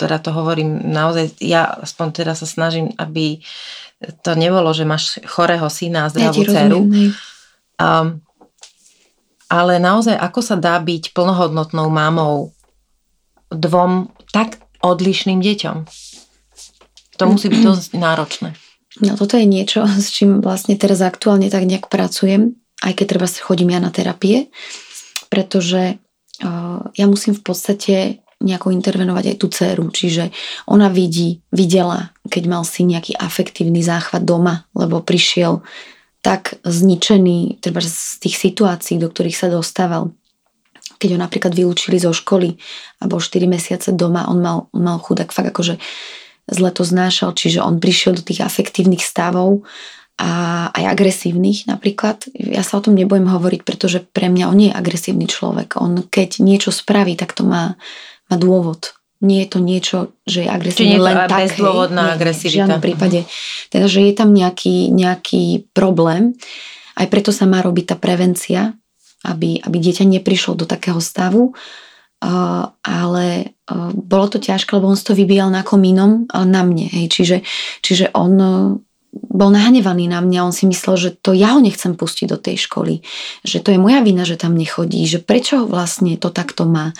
teda to hovorím naozaj, ja aspoň teda sa snažím, aby to nebolo, že máš chorého syna a zdravú ja dceru. Um, ale naozaj, ako sa dá byť plnohodnotnou mamou dvom tak odlišným deťom? To musí byť dosť *clears throat* náročné. No toto je niečo, s čím vlastne teraz aktuálne tak nejak pracujem, aj keď treba chodím ja na terapie, pretože uh, ja musím v podstate nejako intervenovať aj tú dceru. Čiže ona vidí, videla, keď mal si nejaký afektívny záchvat doma, lebo prišiel tak zničený treba z tých situácií, do ktorých sa dostával. Keď ho napríklad vylúčili zo školy a bol 4 mesiace doma, on mal, on mal chudák fakt akože zle to znášal, čiže on prišiel do tých afektívnych stavov a aj agresívnych napríklad. Ja sa o tom nebudem hovoriť, pretože pre mňa on nie je agresívny človek. On keď niečo spraví, tak to má má dôvod. Nie je to niečo, že je agresívne len tak. bezdôvodná agresivita. V žiadnom prípade. Teda, že je tam nejaký, nejaký problém. Aj preto sa má robiť tá prevencia, aby, aby dieťa neprišlo do takého stavu. Uh, ale uh, bolo to ťažké, lebo on si to vybíjal na komínom, ale na mne. Hej. Čiže, čiže on uh, bol nahnevaný na mňa, on si myslel, že to ja ho nechcem pustiť do tej školy, že to je moja vina, že tam nechodí, že prečo vlastne to takto má.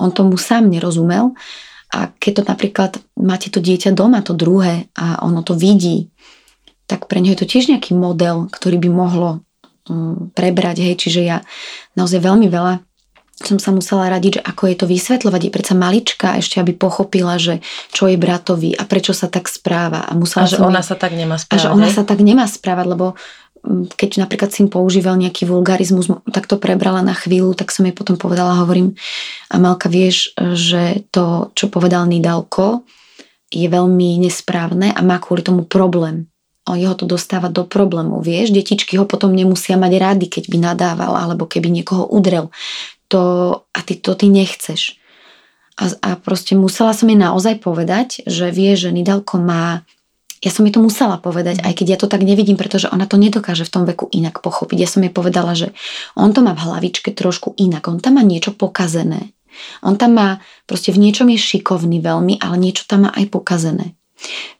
On tomu sám nerozumel a keď to napríklad máte to dieťa doma, to druhé a ono to vidí, tak pre ňo je to tiež nejaký model, ktorý by mohlo um, prebrať. Hej. Čiže ja naozaj veľmi veľa som sa musela radiť, že ako je to vysvetľovať. Je predsa malička ešte, aby pochopila, že čo je bratovi a prečo sa tak správa. A, musela a že ona sa tak nemá správať. A že ona sa tak nemá správať, lebo keď napríklad syn používal nejaký vulgarizmus, tak to prebrala na chvíľu, tak som jej potom povedala, hovorím, Amelka, vieš, že to, čo povedal Nidalko, je veľmi nesprávne a má kvôli tomu problém. O jeho to dostáva do problémov, vieš, detičky ho potom nemusia mať rady, keď by nadával alebo keby niekoho udrel. To, a ty to ty nechceš. A, a proste musela som jej naozaj povedať, že vie, že Nidalko má ja som jej to musela povedať, aj keď ja to tak nevidím, pretože ona to nedokáže v tom veku inak pochopiť. Ja som jej povedala, že on to má v hlavičke trošku inak, on tam má niečo pokazené. On tam má, proste v niečom je šikovný veľmi, ale niečo tam má aj pokazené.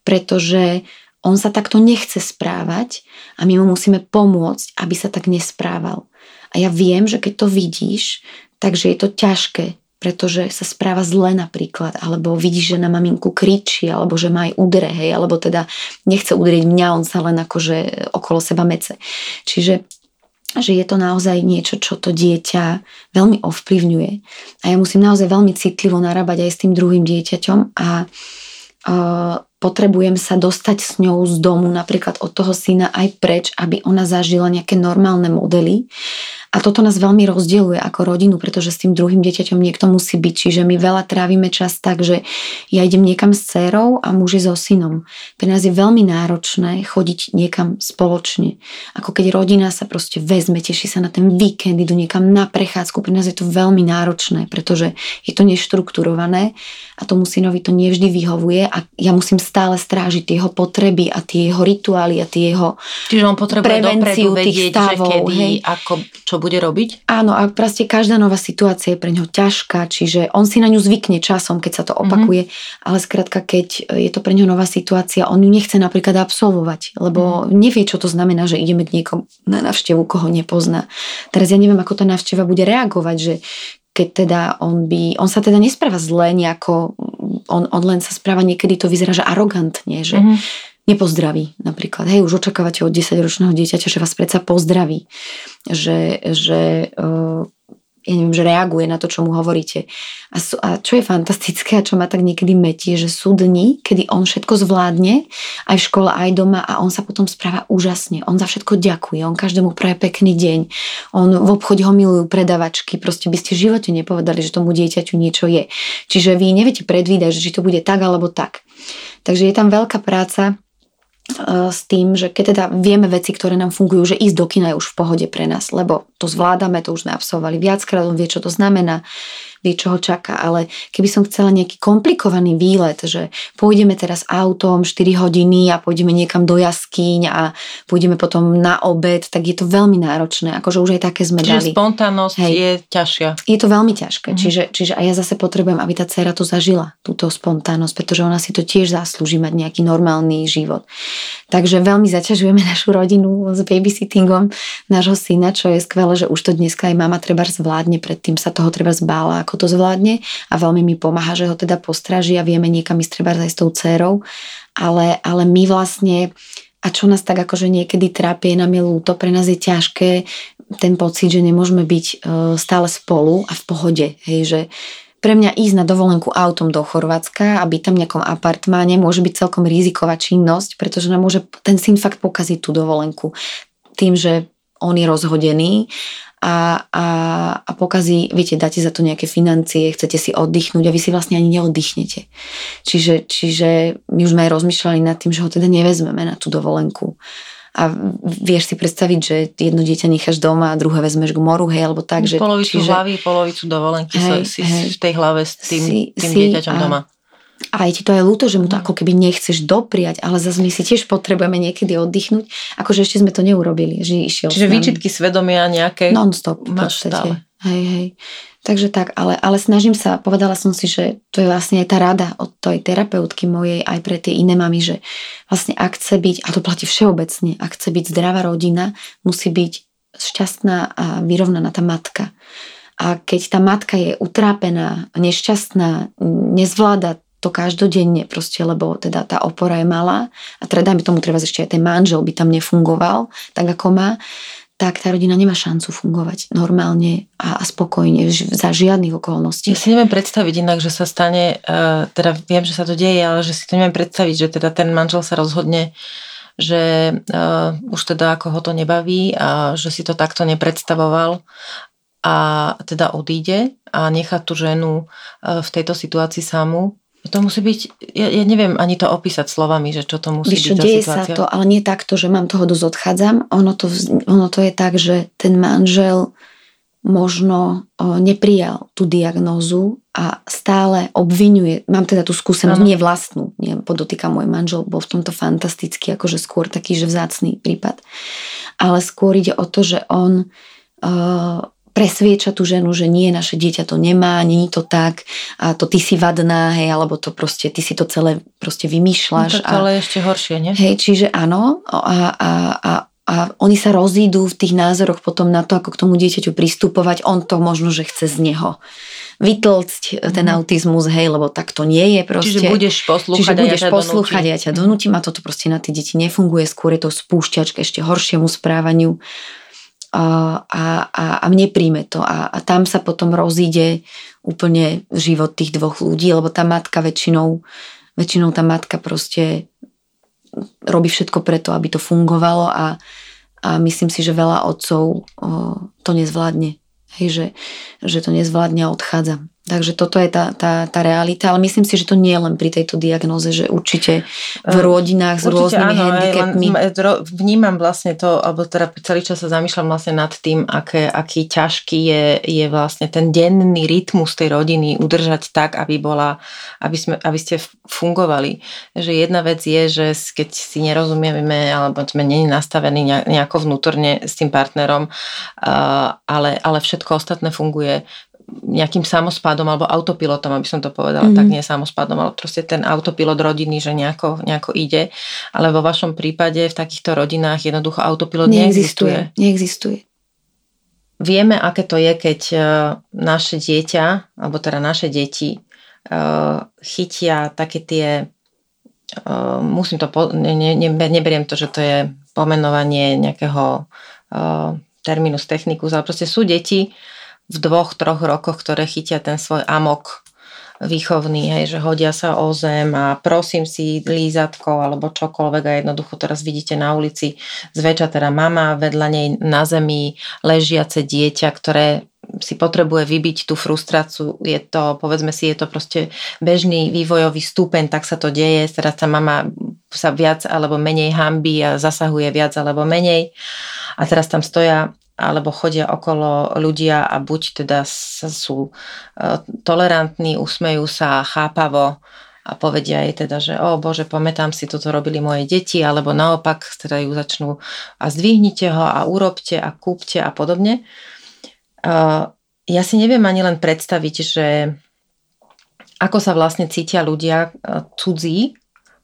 Pretože on sa takto nechce správať a my mu musíme pomôcť, aby sa tak nesprával. A ja viem, že keď to vidíš, takže je to ťažké pretože sa správa zle napríklad, alebo vidí, že na maminku kričí, alebo že má aj udre, hej, alebo teda nechce udrieť mňa, on sa len akože okolo seba mece. Čiže že je to naozaj niečo, čo to dieťa veľmi ovplyvňuje. A ja musím naozaj veľmi citlivo narábať aj s tým druhým dieťaťom a uh, potrebujem sa dostať s ňou z domu, napríklad od toho syna aj preč, aby ona zažila nejaké normálne modely a toto nás veľmi rozdieluje ako rodinu, pretože s tým druhým dieťaťom niekto musí byť. Čiže my veľa trávime čas tak, že ja idem niekam s dcerou a muž je so synom. Pre nás je veľmi náročné chodiť niekam spoločne. Ako keď rodina sa proste vezme, teší sa na ten víkend, idú niekam na prechádzku. Pre nás je to veľmi náročné, pretože je to neštrukturované a tomu synovi to nevždy vyhovuje a ja musím stále strážiť tie jeho potreby a tie jeho rituály a tie jeho Čiže on potrebuje prevenciu tých stavov, že kedy, hej. ako, čo bude robiť? Áno, a proste každá nová situácia je pre ňo ťažká, čiže on si na ňu zvykne časom, keď sa to mhm. opakuje, mm-hmm. ale skrátka, keď je to pre ňo nová situácia, on ju nechce napríklad absolvovať, lebo mm-hmm. nevie, čo to znamená, že ideme k niekomu na návštevu, koho nepozná. Teraz ja neviem, ako tá návšteva bude reagovať, že keď teda on by, on sa teda nespráva zle nejako, on, on len sa správa niekedy, to vyzerá, že arogantne, že mm-hmm nepozdraví napríklad. Hej, už očakávate od 10-ročného dieťaťa, že vás predsa pozdraví. Že, že uh, ja neviem, že reaguje na to, čo mu hovoríte. A, sú, a čo je fantastické a čo ma tak niekedy metie, že sú dni, kedy on všetko zvládne, aj v škole, aj doma a on sa potom správa úžasne. On za všetko ďakuje, on každému praje pekný deň. On v obchode ho milujú predavačky, proste by ste v živote nepovedali, že tomu dieťaťu niečo je. Čiže vy neviete predvídať, že či to bude tak alebo tak. Takže je tam veľká práca E, s tým, že keď teda vieme veci, ktoré nám fungujú, že ísť do kina je už v pohode pre nás, lebo to zvládame, to už sme absolvovali viackrát, on vie, čo to znamená vie, čo ho čaká. Ale keby som chcela nejaký komplikovaný výlet, že pôjdeme teraz autom 4 hodiny a pôjdeme niekam do jaskýň a pôjdeme potom na obed, tak je to veľmi náročné. Akože už aj také sme čiže dali. spontánnosť Hej. je ťažšia. Je to veľmi ťažké. Mm-hmm. Čiže, čiže aj ja zase potrebujem, aby tá dcera to zažila, túto spontánnosť, pretože ona si to tiež zaslúži mať nejaký normálny život. Takže veľmi zaťažujeme našu rodinu s babysittingom nášho syna, čo je skvelé, že už to dneska aj mama treba zvládne, predtým sa toho treba zbála, ako to zvládne a veľmi mi pomáha, že ho teda postraží a vieme niekam ísť treba aj s tou dcerou, ale, ale my vlastne a čo nás tak akože niekedy trápi, nám je ľúto, pre nás je ťažké ten pocit, že nemôžeme byť e, stále spolu a v pohode, hej, že pre mňa ísť na dovolenku autom do Chorvátska a byť tam v nejakom apartmáne môže byť celkom riziková činnosť, pretože nám môže ten syn fakt pokaziť tú dovolenku tým, že on je rozhodený a, a, a pokazí, viete, dáte za to nejaké financie, chcete si oddychnúť a vy si vlastne ani neoddychnete. Čiže, čiže my už sme aj rozmýšľali nad tým, že ho teda nevezmeme na tú dovolenku. A vieš si predstaviť, že jedno dieťa necháš doma a druhé vezmeš k moru, hej, alebo tak. Že, polovicu čiže, hlavy, polovicu dovolenky hej, si hej, v tej hlave s tým, si, tým si, dieťaťom a, doma a aj ti to je ľúto, že mu to ako keby nechceš dopriať, ale zase my si tiež potrebujeme niekedy oddychnúť. Akože ešte sme to neurobili, že išiel Čiže výčitky svedomia nejaké non-stop v podstate. Hej, hej. Takže tak, ale, ale snažím sa, povedala som si, že to je vlastne aj tá rada od tej terapeutky mojej aj pre tie iné mamy, že vlastne ak chce byť, a to platí všeobecne, ak chce byť zdravá rodina, musí byť šťastná a vyrovnaná tá matka. A keď tá matka je utrápená, nešťastná, nezvláda to každodenne proste, lebo teda tá opora je malá a teda dajme tomu treba ešte aj ten manžel by tam nefungoval tak ako má, tak tá rodina nemá šancu fungovať normálne a, a spokojne za žiadnych okolností. Ja si neviem predstaviť inak, že sa stane, uh, teda viem, že sa to deje, ale že si to neviem predstaviť, že teda ten manžel sa rozhodne, že uh, už teda ako ho to nebaví a že si to takto nepredstavoval a teda odíde a nechá tú ženu uh, v tejto situácii samú to musí byť, ja, ja neviem ani to opísať slovami, že čo to musí Víš, byť tá deje situácia. sa to, ale nie takto, že mám toho dosť odchádzam. Ono to, ono to je tak, že ten manžel možno neprijal tú diagnózu a stále obvinuje, mám teda tú skúsenosť, ano. nie vlastnú, nie, podotýka môj manžel, bol v tomto fantastický, akože skôr taký, že vzácný prípad. Ale skôr ide o to, že on presvieča tú ženu, že nie, naše dieťa to nemá, není to tak a to ty si vadná, hej, alebo to proste, ty si to celé proste vymýšľaš. No, tak ale a, ešte horšie, nie? Hej, čiže áno a, a, a, a oni sa rozídu v tých názoroch potom na to, ako k tomu dieťaťu pristupovať. On to možno, že chce z neho vytlcť ten mm. autizmus, hej, lebo tak to nie je proste. Čiže budeš poslúchať, Čiže budeš ja poslúchať, ja ťa donútim a toto proste na tie deti nefunguje, skôr je to spúšťačka ešte horšiemu správaniu a, a, a mne príjme to. A, a tam sa potom rozíde úplne život tých dvoch ľudí, lebo tá matka väčšinou, väčšinou tá matka proste robí všetko preto, aby to fungovalo a, a myslím si, že veľa otcov o, to nezvládne. Hej, že, že to nezvládne a odchádza. Takže toto je tá, tá, tá realita, ale myslím si, že to nie je len pri tejto diagnoze, že určite v ehm, rodinách s určite rôznymi áno, handicapmi. Vnímam vlastne to, alebo teda celý čas sa zamýšľam vlastne nad tým, aké, aký ťažký je, je vlastne ten denný rytmus tej rodiny udržať tak, aby bola, aby, sme, aby ste fungovali. Že jedna vec je, že keď si nerozumieme, alebo sme není nastavení nejako vnútorne s tým partnerom, ale, ale všetko ostatné funguje nejakým samospádom alebo autopilotom, aby som to povedala, mm-hmm. tak nie samospádom, ale proste ten autopilot rodiny, že nejako, nejako ide. Ale vo vašom prípade v takýchto rodinách jednoducho autopilot neexistuje. Neexistuje. Vieme, aké to je, keď e, naše dieťa, alebo teda naše deti e, chytia také tie uh, musím to, po, ne, ne, neberiem to, že to je pomenovanie nejakého terminus technicus, ale proste sú deti v dvoch, troch rokoch, ktoré chytia ten svoj amok výchovný, hej, že hodia sa o zem a prosím si lízatko alebo čokoľvek a jednoducho teraz vidíte na ulici zväčša teda mama, vedľa nej na zemi ležiace dieťa, ktoré si potrebuje vybiť tú frustráciu, je to, povedzme si, je to proste bežný vývojový stupeň, tak sa to deje, teraz tá mama sa viac alebo menej hambí a zasahuje viac alebo menej. A teraz tam stoja alebo chodia okolo ľudia a buď teda sú e, tolerantní, usmejú sa chápavo a povedia jej teda, že o bože, pamätám si, toto robili moje deti, alebo naopak teda ju začnú a zdvihnite ho a urobte a kúpte a podobne. E, ja si neviem ani len predstaviť, že ako sa vlastne cítia ľudia e, cudzí,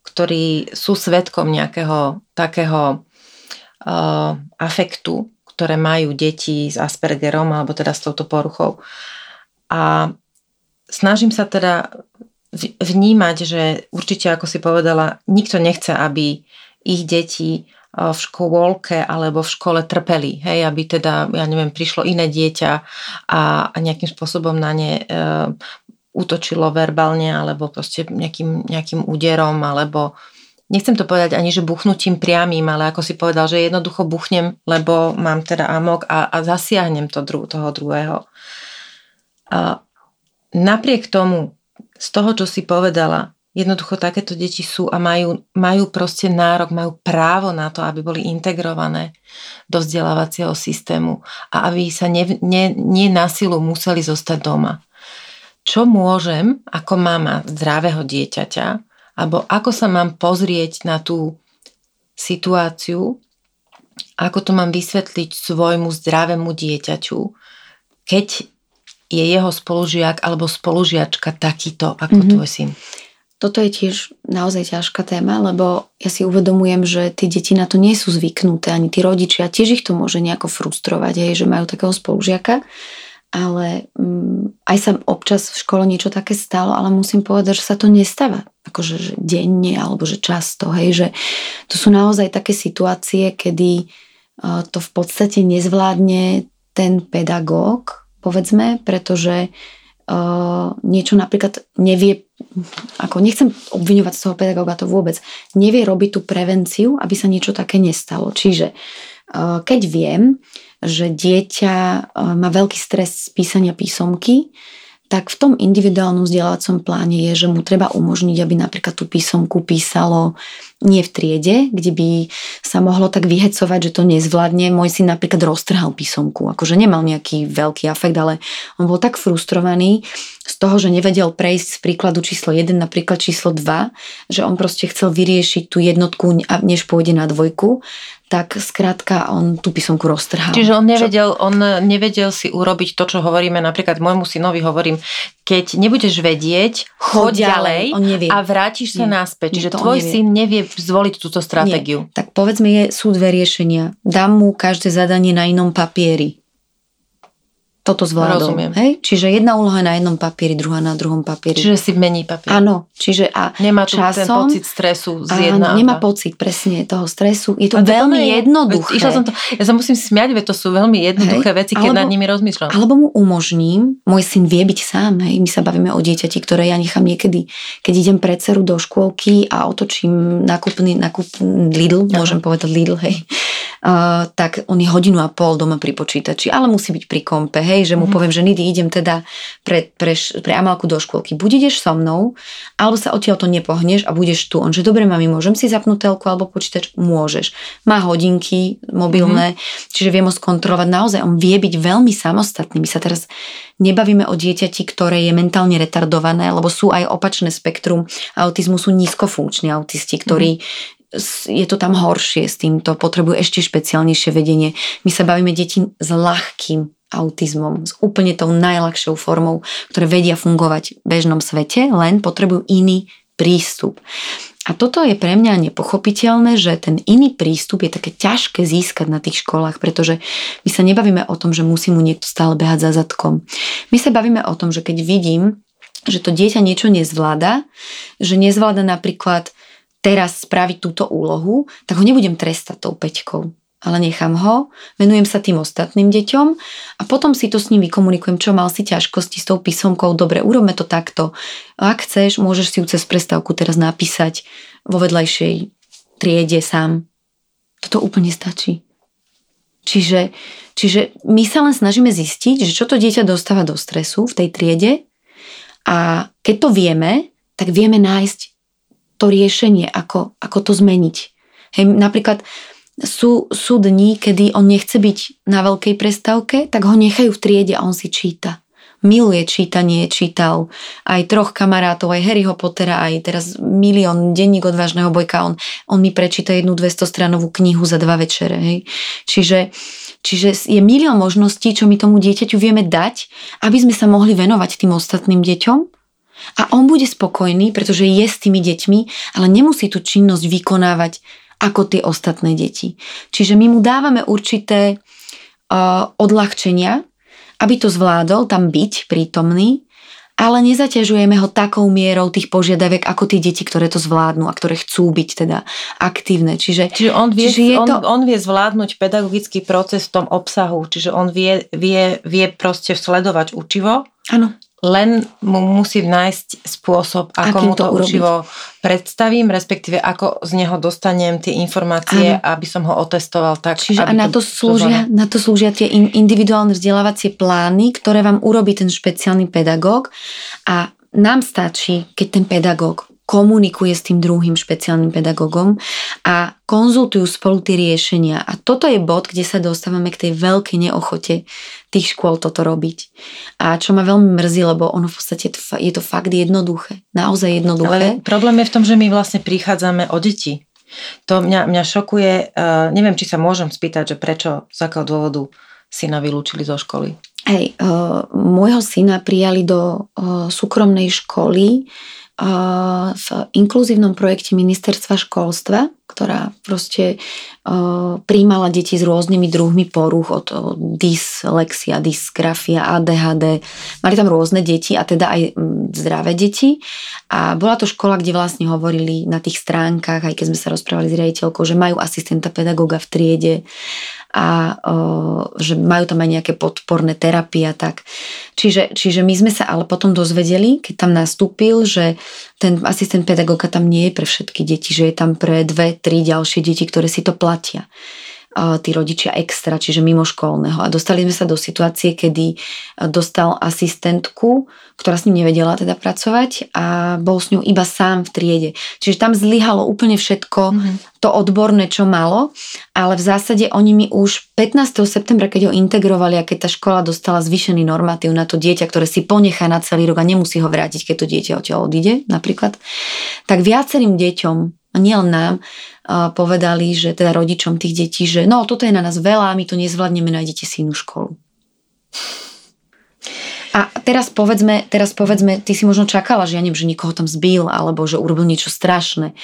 ktorí sú svetkom nejakého takého afektu, ktoré majú deti s Aspergerom alebo teda s touto poruchou. A snažím sa teda vnímať, že určite, ako si povedala, nikto nechce, aby ich deti v škôlke alebo v škole trpeli, hej, aby teda, ja neviem, prišlo iné dieťa a, nejakým spôsobom na ne e, útočilo verbálne alebo proste nejakým, nejakým úderom alebo nechcem to povedať ani, že buchnutím priamým, ale ako si povedal, že jednoducho buchnem, lebo mám teda amok a, a zasiahnem to dru, toho druhého. A napriek tomu, z toho, čo si povedala, jednoducho takéto deti sú a majú, majú proste nárok, majú právo na to, aby boli integrované do vzdelávacieho systému a aby sa ne, ne, nie na silu museli zostať doma. Čo môžem ako mama zdravého dieťaťa alebo ako sa mám pozrieť na tú situáciu, ako to mám vysvetliť svojmu zdravému dieťaťu, keď je jeho spolužiak alebo spolužiačka takýto ako mm-hmm. tvoj syn. Toto je tiež naozaj ťažká téma, lebo ja si uvedomujem, že tie deti na to nie sú zvyknuté, ani tí rodičia, tiež ich to môže nejako frustrovať, aj, že majú takého spolužiaka ale um, aj sa občas v škole niečo také stalo, ale musím povedať, že sa to nestáva akože že denne alebo že často, hej, že to sú naozaj také situácie, kedy uh, to v podstate nezvládne ten pedagóg, povedzme, pretože uh, niečo napríklad nevie, ako nechcem obviňovať z toho pedagóga to vôbec, nevie robiť tú prevenciu, aby sa niečo také nestalo. Čiže uh, keď viem, že dieťa e, má veľký stres z písania písomky, tak v tom individuálnom vzdelávacom pláne je, že mu treba umožniť, aby napríklad tú písomku písalo nie v triede, kde by sa mohlo tak vyhecovať, že to nezvládne. Môj syn napríklad roztrhal písomku, akože nemal nejaký veľký afekt, ale on bol tak frustrovaný z toho, že nevedel prejsť z príkladu číslo 1 na príklad číslo 2, že on proste chcel vyriešiť tú jednotku, než pôjde na dvojku tak skrátka on tú písomku roztrhal. Čiže on nevedel, čo? on nevedel si urobiť to, čo hovoríme, napríklad môjmu synovi hovorím, keď nebudeš vedieť, choď ďalej, a vrátiš sa Nie. naspäť. Čiže tvoj nevie. syn nevie zvoliť túto stratégiu. Nie. Tak povedzme, je, sú dve riešenia. Dám mu každé zadanie na inom papieri toto zvládol. Rozumiem. Hej? Čiže jedna úloha na jednom papieri, druhá na druhom papieri. Čiže si mení papier. Áno. Čiže a nemá tu časom, ten pocit stresu z jedna. Áno, nemá pocit presne toho stresu. Je to a veľmi je, jednoduché. som to, ja sa musím smiať, veď to sú veľmi jednoduché hej? veci, keď alebo, nad nimi rozmýšľam. Alebo mu umožním, môj syn vie byť sám. Hej? My sa bavíme o dieťati, ktoré ja nechám niekedy, keď idem pre dceru do škôlky a otočím nakupný, nakup Lidl, Aha. môžem povedať Lidl, hej uh, tak on je hodinu a pol doma pri počítači, ale musí byť pri kompe, hej, že mu mm. poviem, že Nidy, idem teda pre, pre, pre Amalku do škôlky. Buď ideš so mnou, alebo sa odtiaľ to nepohneš a budeš tu. On, že dobre, mami, môžem si zapnúť telku alebo počítač? Môžeš. Má hodinky mobilné, mm. čiže vie ho skontrolovať. Naozaj, on vie byť veľmi samostatný. My sa teraz nebavíme o dieťati, ktoré je mentálne retardované, lebo sú aj opačné spektrum autizmu, sú nízkofunkční autisti, ktorí mm je to tam horšie s týmto, potrebujú ešte špeciálnejšie vedenie. My sa bavíme deti s ľahkým autizmom, s úplne tou najľahšou formou, ktoré vedia fungovať v bežnom svete, len potrebujú iný prístup. A toto je pre mňa nepochopiteľné, že ten iný prístup je také ťažké získať na tých školách, pretože my sa nebavíme o tom, že musí mu niekto stále behať za zadkom. My sa bavíme o tom, že keď vidím, že to dieťa niečo nezvláda, že nezvláda napríklad teraz spraviť túto úlohu, tak ho nebudem trestať tou peťkou ale nechám ho, venujem sa tým ostatným deťom a potom si to s ním vykomunikujem, čo mal si ťažkosti s tou písomkou, dobre, urobme to takto. Ak chceš, môžeš si ju cez prestávku teraz napísať vo vedľajšej triede sám. Toto úplne stačí. Čiže, čiže my sa len snažíme zistiť, že čo to dieťa dostáva do stresu v tej triede a keď to vieme, tak vieme nájsť to riešenie, ako, ako to zmeniť. Hej, napríklad sú, sú dní, kedy on nechce byť na veľkej prestávke, tak ho nechajú v triede a on si číta. Miluje čítanie, čítal aj troch kamarátov, aj Harryho Pottera, aj teraz milión denník odvážneho bojka. On, on mi prečíta jednu 200 stranovú knihu za dva večere. Hej. Čiže, čiže je milión možností, čo my tomu dieťaťu vieme dať, aby sme sa mohli venovať tým ostatným deťom a on bude spokojný, pretože je s tými deťmi, ale nemusí tú činnosť vykonávať ako tie ostatné deti. Čiže my mu dávame určité uh, odľahčenia, aby to zvládol tam byť prítomný, ale nezaťažujeme ho takou mierou tých požiadaviek ako tie deti, ktoré to zvládnu a ktoré chcú byť teda aktívne. Čiže, čiže, on, vie, čiže je on, to... on vie zvládnuť pedagogický proces v tom obsahu, čiže on vie, vie, vie proste sledovať učivo. Áno len mu musí nájsť spôsob, ako Akým mu to, to učivo predstavím, respektíve ako z neho dostanem tie informácie, ano. aby som ho otestoval tak. Čiže a na to, to slúžia, na to slúžia tie individuálne vzdelávacie plány, ktoré vám urobí ten špeciálny pedagóg a nám stačí, keď ten pedagóg komunikuje s tým druhým špeciálnym pedagógom a konzultujú spolu tie riešenia. A toto je bod, kde sa dostávame k tej veľkej neochote tých škôl toto robiť. A čo ma veľmi mrzí, lebo ono v podstate je to fakt jednoduché. Naozaj jednoduché. Ale problém je v tom, že my vlastne prichádzame o deti. To mňa, mňa šokuje, uh, neviem, či sa môžem spýtať, že prečo, z akého dôvodu syna vylúčili zo školy. Hej, uh, môjho syna prijali do uh, súkromnej školy, v inkluzívnom projekte ministerstva školstva, ktorá proste príjmala deti s rôznymi druhmi poruch od dyslexia, dysgrafia, ADHD. Mali tam rôzne deti a teda aj zdravé deti. A bola to škola, kde vlastne hovorili na tých stránkach, aj keď sme sa rozprávali s riaditeľkou, že majú asistenta pedagóga v triede a o, že majú tam aj nejaké podporné terapie a tak. Čiže, čiže my sme sa ale potom dozvedeli, keď tam nastúpil, že ten asistent pedagóga tam nie je pre všetky deti, že je tam pre dve, tri ďalšie deti, ktoré si to platia tí rodičia extra, čiže mimo školného. A dostali sme sa do situácie, kedy dostal asistentku, ktorá s ním nevedela teda pracovať a bol s ňou iba sám v triede. Čiže tam zlyhalo úplne všetko mm-hmm. to odborné, čo malo, ale v zásade oni mi už 15. septembra, keď ho integrovali a keď tá škola dostala zvýšený normatív na to dieťa, ktoré si ponechá na celý rok a nemusí ho vrátiť, keď to dieťa odtiaľ odíde napríklad, tak viacerým deťom, a nielen nám, povedali, že teda rodičom tých detí, že no toto je na nás veľa, my to nezvládneme, nájdete si inú školu. A teraz povedzme, teraz povedzme, ty si možno čakala, že ja neviem, že nikoho tam zbil alebo že urobil niečo strašné.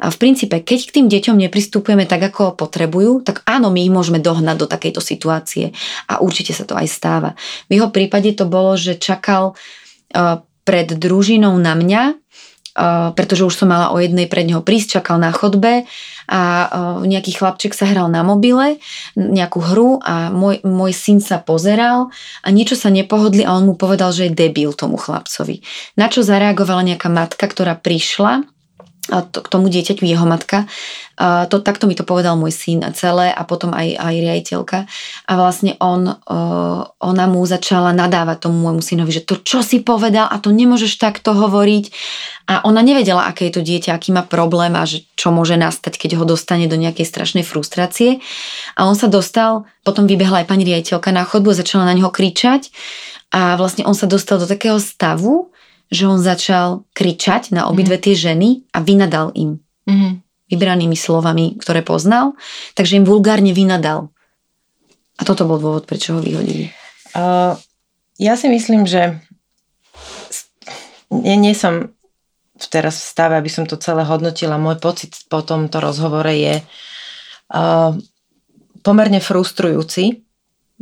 A v princípe, keď k tým deťom nepristupujeme tak, ako potrebujú, tak áno, my ich môžeme dohnať do takejto situácie. A určite sa to aj stáva. V jeho prípade to bolo, že čakal pred družinou na mňa, pretože už som mala o jednej pred neho prísť, čakal na chodbe a nejaký chlapček sa hral na mobile, nejakú hru a môj, môj syn sa pozeral a niečo sa nepohodli a on mu povedal, že je debil tomu chlapcovi. Na čo zareagovala nejaká matka, ktorá prišla k tomu dieťaťu jeho matka. To, takto mi to povedal môj syn a celé a potom aj, aj riaditeľka. A vlastne on, ona mu začala nadávať tomu môjmu synovi, že to čo si povedal a to nemôžeš takto hovoriť. A ona nevedela, aké je to dieťa, aký má problém a že čo môže nastať, keď ho dostane do nejakej strašnej frustrácie. A on sa dostal, potom vybehla aj pani riaditeľka na chodbu a začala na neho kričať. A vlastne on sa dostal do takého stavu, že on začal kričať na obidve mhm. tie ženy a vynadal im. Mm-hmm. Vybranými slovami, ktoré poznal, takže im vulgárne vynadal. A toto bol dôvod, prečo ho vyhodili. Uh, ja si myslím, že nie, nie som teraz v stave, aby som to celé hodnotila. Môj pocit po tomto rozhovore je uh, pomerne frustrujúci.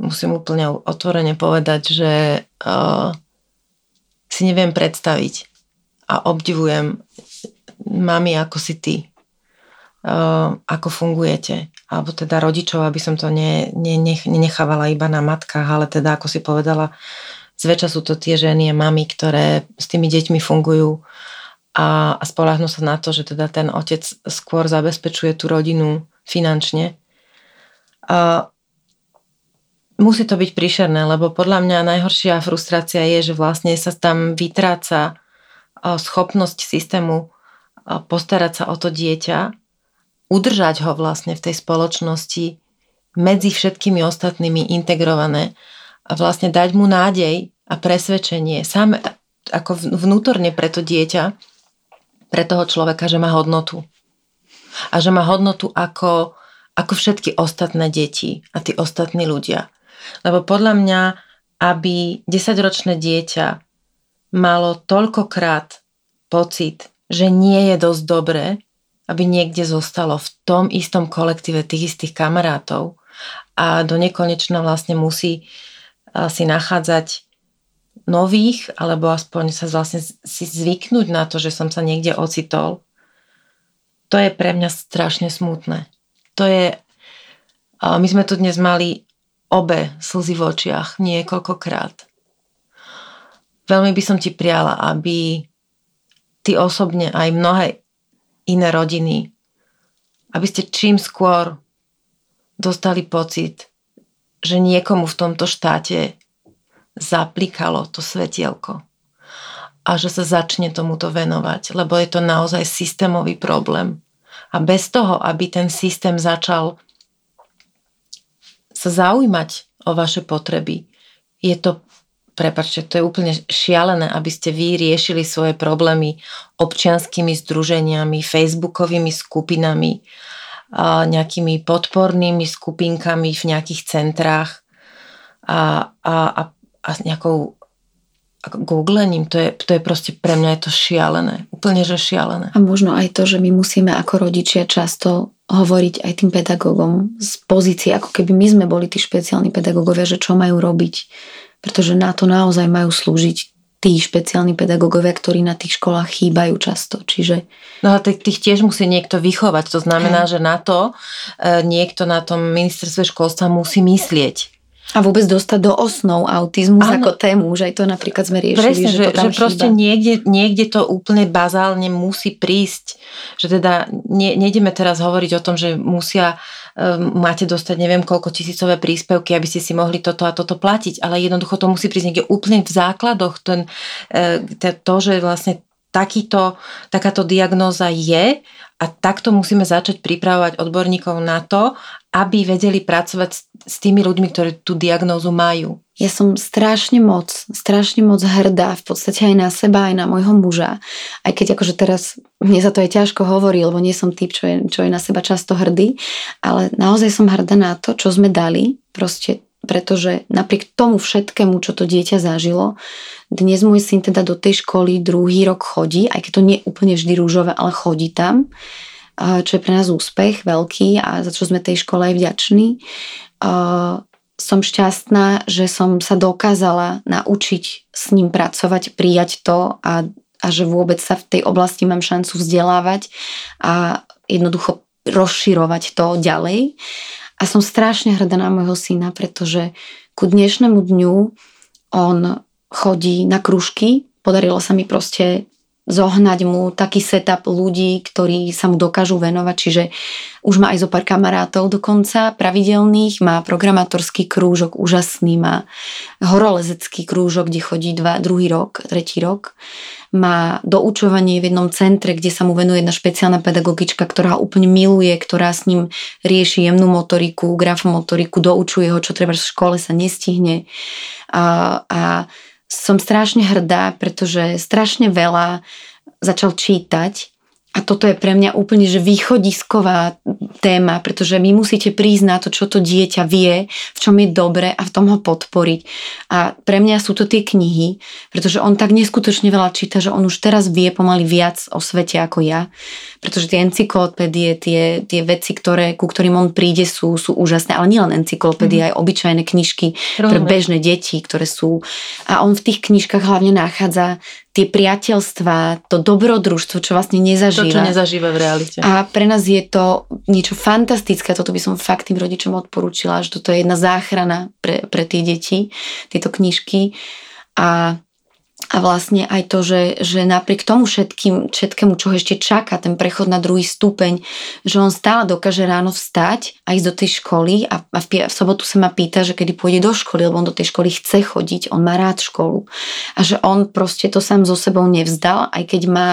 Musím úplne otvorene povedať, že uh, si neviem predstaviť a obdivujem mami ako si ty, ako fungujete. Alebo teda rodičov, aby som to ne, ne, nenechávala iba na matkách, ale teda ako si povedala, zväčša sú to tie ženy a mamy, ktoré s tými deťmi fungujú a, a spolahnú sa na to, že teda ten otec skôr zabezpečuje tú rodinu finančne. A musí to byť príšerné, lebo podľa mňa najhoršia frustrácia je, že vlastne sa tam vytráca schopnosť systému postarať sa o to dieťa udržať ho vlastne v tej spoločnosti medzi všetkými ostatnými integrované a vlastne dať mu nádej a presvedčenie sám ako vnútorne pre to dieťa, pre toho človeka, že má hodnotu. A že má hodnotu ako, ako všetky ostatné deti a tí ostatní ľudia. Lebo podľa mňa, aby 10-ročné dieťa malo toľkokrát pocit, že nie je dosť dobré, aby niekde zostalo v tom istom kolektíve tých istých kamarátov a do nekonečna vlastne musí si nachádzať nových, alebo aspoň sa vlastne si zvyknúť na to, že som sa niekde ocitol, to je pre mňa strašne smutné. To je, my sme tu dnes mali obe slzy v očiach niekoľkokrát. Veľmi by som ti priala, aby ty osobne aj mnohé iné rodiny, aby ste čím skôr dostali pocit, že niekomu v tomto štáte zaplikalo to svetielko a že sa začne tomuto venovať, lebo je to naozaj systémový problém. A bez toho, aby ten systém začal sa zaujímať o vaše potreby, je to prepačte, to je úplne šialené, aby ste vy riešili svoje problémy občianskými združeniami, facebookovými skupinami, nejakými podpornými skupinkami v nejakých centrách a, a, a, a nejakou googlením, to je, to je proste pre mňa je to šialené. Úplne, že šialené. A možno aj to, že my musíme ako rodičia často hovoriť aj tým pedagógom z pozície, ako keby my sme boli tí špeciálni pedagógovia, že čo majú robiť pretože na to naozaj majú slúžiť tí špeciálni pedagógovia, ktorí na tých školách chýbajú často. Čiže... No a tých tiež musí niekto vychovať. To znamená, Hej. že na to e, niekto na tom ministerstve školstva musí myslieť. A vôbec dostať do osnov autizmus ano. ako tému, že aj to napríklad sme riešili. Presne, že, že, to že proste niekde, niekde to úplne bazálne musí prísť. Že teda ne, nejdeme teraz hovoriť o tom, že musia um, máte dostať neviem koľko tisícové príspevky, aby ste si mohli toto a toto platiť, ale jednoducho to musí prísť niekde úplne v základoch. Ten, uh, to, že vlastne takýto, takáto diagnóza je a takto musíme začať pripravovať odborníkov na to, aby vedeli pracovať s tými ľuďmi, ktorí tú diagnózu majú. Ja som strašne moc, strašne moc hrdá v podstate aj na seba, aj na môjho muža. Aj keď akože teraz mne za to je ťažko hovoriť, lebo nie som typ, čo je, čo je na seba často hrdý, ale naozaj som hrdá na to, čo sme dali, proste pretože napriek tomu všetkému, čo to dieťa zažilo, dnes môj syn teda do tej školy druhý rok chodí, aj keď to nie je úplne vždy rúžové, ale chodí tam čo je pre nás úspech veľký a za čo sme tej škole aj vďační. Som šťastná, že som sa dokázala naučiť s ním pracovať, prijať to a, a že vôbec sa v tej oblasti mám šancu vzdelávať a jednoducho rozširovať to ďalej. A som strašne hrdá na môjho syna, pretože ku dnešnému dňu on chodí na kružky, podarilo sa mi proste zohnať mu taký setup ľudí, ktorí sa mu dokážu venovať, čiže už má aj zo pár kamarátov dokonca pravidelných, má programátorský krúžok úžasný, má horolezecký krúžok, kde chodí dva, druhý rok, tretí rok, má doučovanie v jednom centre, kde sa mu venuje jedna špeciálna pedagogička, ktorá ho úplne miluje, ktorá s ním rieši jemnú motoriku, grafomotoriku, doučuje ho, čo treba v škole sa nestihne. A, a som strašne hrdá, pretože strašne veľa začal čítať a toto je pre mňa úplne že východisková téma, pretože vy musíte prísť na to, čo to dieťa vie, v čom je dobre a v tom ho podporiť. A pre mňa sú to tie knihy, pretože on tak neskutočne veľa číta, že on už teraz vie pomaly viac o svete ako ja. Pretože tie encyklopédie, tie, tie veci, ktoré, ku ktorým on príde, sú, sú úžasné. Ale nielen encyklopédie, mm. aj obyčajné knižky Rozumiem. pre bežné deti, ktoré sú... A on v tých knižkách hlavne nachádza tie priateľstva, to dobrodružstvo, čo vlastne nezažíva. To, čo nezažíva v realite. A pre nás je to niečo fantastické, toto by som fakt tým rodičom odporúčila, že toto je jedna záchrana pre, pre tie deti, tieto knižky. A a vlastne aj to, že, že napriek tomu všetkým, všetkému, čo ešte čaká, ten prechod na druhý stupeň, že on stále dokáže ráno vstať a ísť do tej školy a, a v, v sobotu sa ma pýta, že kedy pôjde do školy, lebo on do tej školy chce chodiť, on má rád školu a že on proste to sám so sebou nevzdal, aj keď má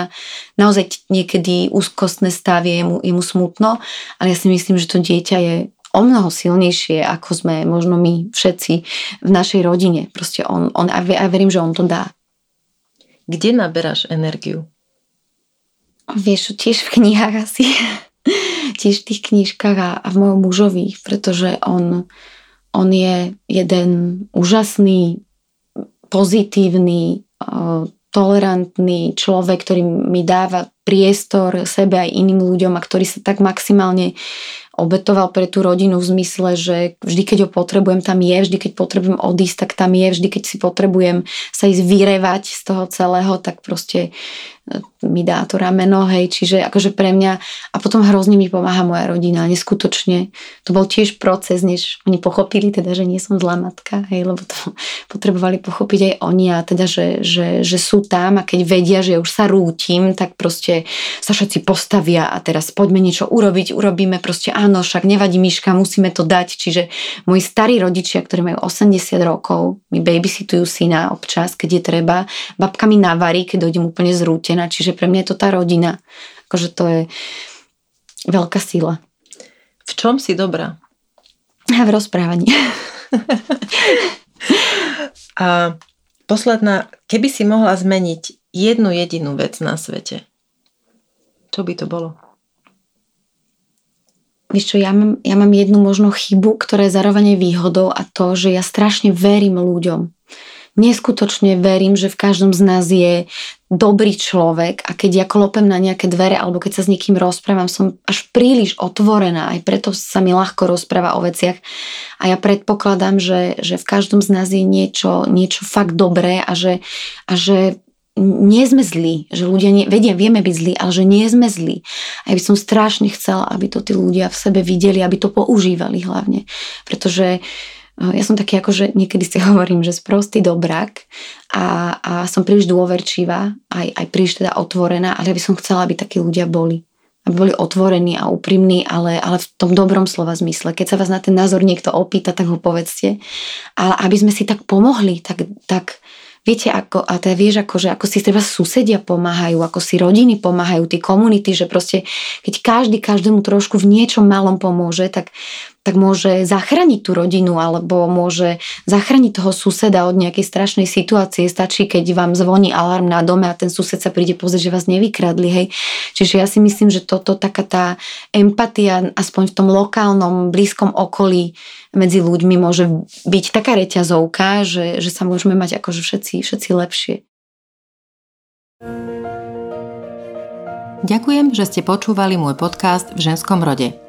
naozaj niekedy úzkostné stavy, je mu, je mu smutno, ale ja si myslím, že to dieťa je o mnoho silnejšie, ako sme možno my všetci v našej rodine. Proste on, on a verím, že on to dá. Kde naberáš energiu? Vieš, tiež v knihách asi. *laughs* tiež v tých knižkách a, v mojom mužovi, pretože on, on je jeden úžasný, pozitívny, tolerantný človek, ktorý mi dáva priestor sebe aj iným ľuďom a ktorý sa tak maximálne obetoval pre tú rodinu v zmysle, že vždy, keď ho potrebujem, tam je, vždy, keď potrebujem odísť, tak tam je, vždy, keď si potrebujem sa ísť vyrevať z toho celého, tak proste mi dá to rameno, hej, čiže akože pre mňa a potom hrozne mi pomáha moja rodina, neskutočne. To bol tiež proces, než oni pochopili teda, že nie som zlá matka, hej, lebo to *laughs* potrebovali pochopiť aj oni a teda, že, že, že sú tam a keď vedia, že už sa rútim, tak proste sa všetci postavia a teraz poďme niečo urobiť, urobíme proste áno, však nevadí myška, musíme to dať, čiže moji starí rodičia, ktorí majú 80 rokov, mi babysitujú syna občas, keď je treba, babka mi navarí, keď dojdem úplne zrútená rodina, čiže pre mňa je to tá rodina. Akože to je veľká sila. V čom si dobrá? V rozprávaní. *laughs* A posledná, keby si mohla zmeniť jednu jedinú vec na svete, čo by to bolo? Víš čo, ja mám, ja mám jednu možno chybu, ktorá je zároveň výhodou a to, že ja strašne verím ľuďom neskutočne verím, že v každom z nás je dobrý človek a keď ja klopem na nejaké dvere alebo keď sa s niekým rozprávam, som až príliš otvorená, aj preto sa mi ľahko rozpráva o veciach a ja predpokladám, že, že v každom z nás je niečo, niečo fakt dobré a že, a že nie sme zlí, že ľudia nie, vedia, vieme byť zlí, ale že nie sme zlí. A ja by som strašne chcela, aby to tí ľudia v sebe videli, aby to používali hlavne. Pretože uh, ja som taký ako, že niekedy si *laughs* hovorím, že sprostý dobrak a, a som príliš dôverčivá, aj, aj príliš teda otvorená, ale ja by som chcela, aby takí ľudia boli. Aby boli otvorení a úprimní, ale, ale v tom dobrom slova zmysle. Keď sa vás na ten názor niekto opýta, tak ho povedzte. Ale aby sme si tak pomohli, tak, tak viete, ako, a teda vieš, ako, že ako si treba susedia pomáhajú, ako si rodiny pomáhajú, tie komunity, že proste keď každý každému trošku v niečom malom pomôže, tak tak môže zachrániť tú rodinu alebo môže zachrániť toho suseda od nejakej strašnej situácie. Stačí, keď vám zvoní alarm na dome a ten sused sa príde pozrieť, že vás nevykradli. Hej. Čiže ja si myslím, že toto, taká tá empatia, aspoň v tom lokálnom, blízkom okolí medzi ľuďmi môže byť taká reťazovka, že, že sa môžeme mať akože všetci, všetci lepšie. Ďakujem, že ste počúvali môj podcast v ženskom rode.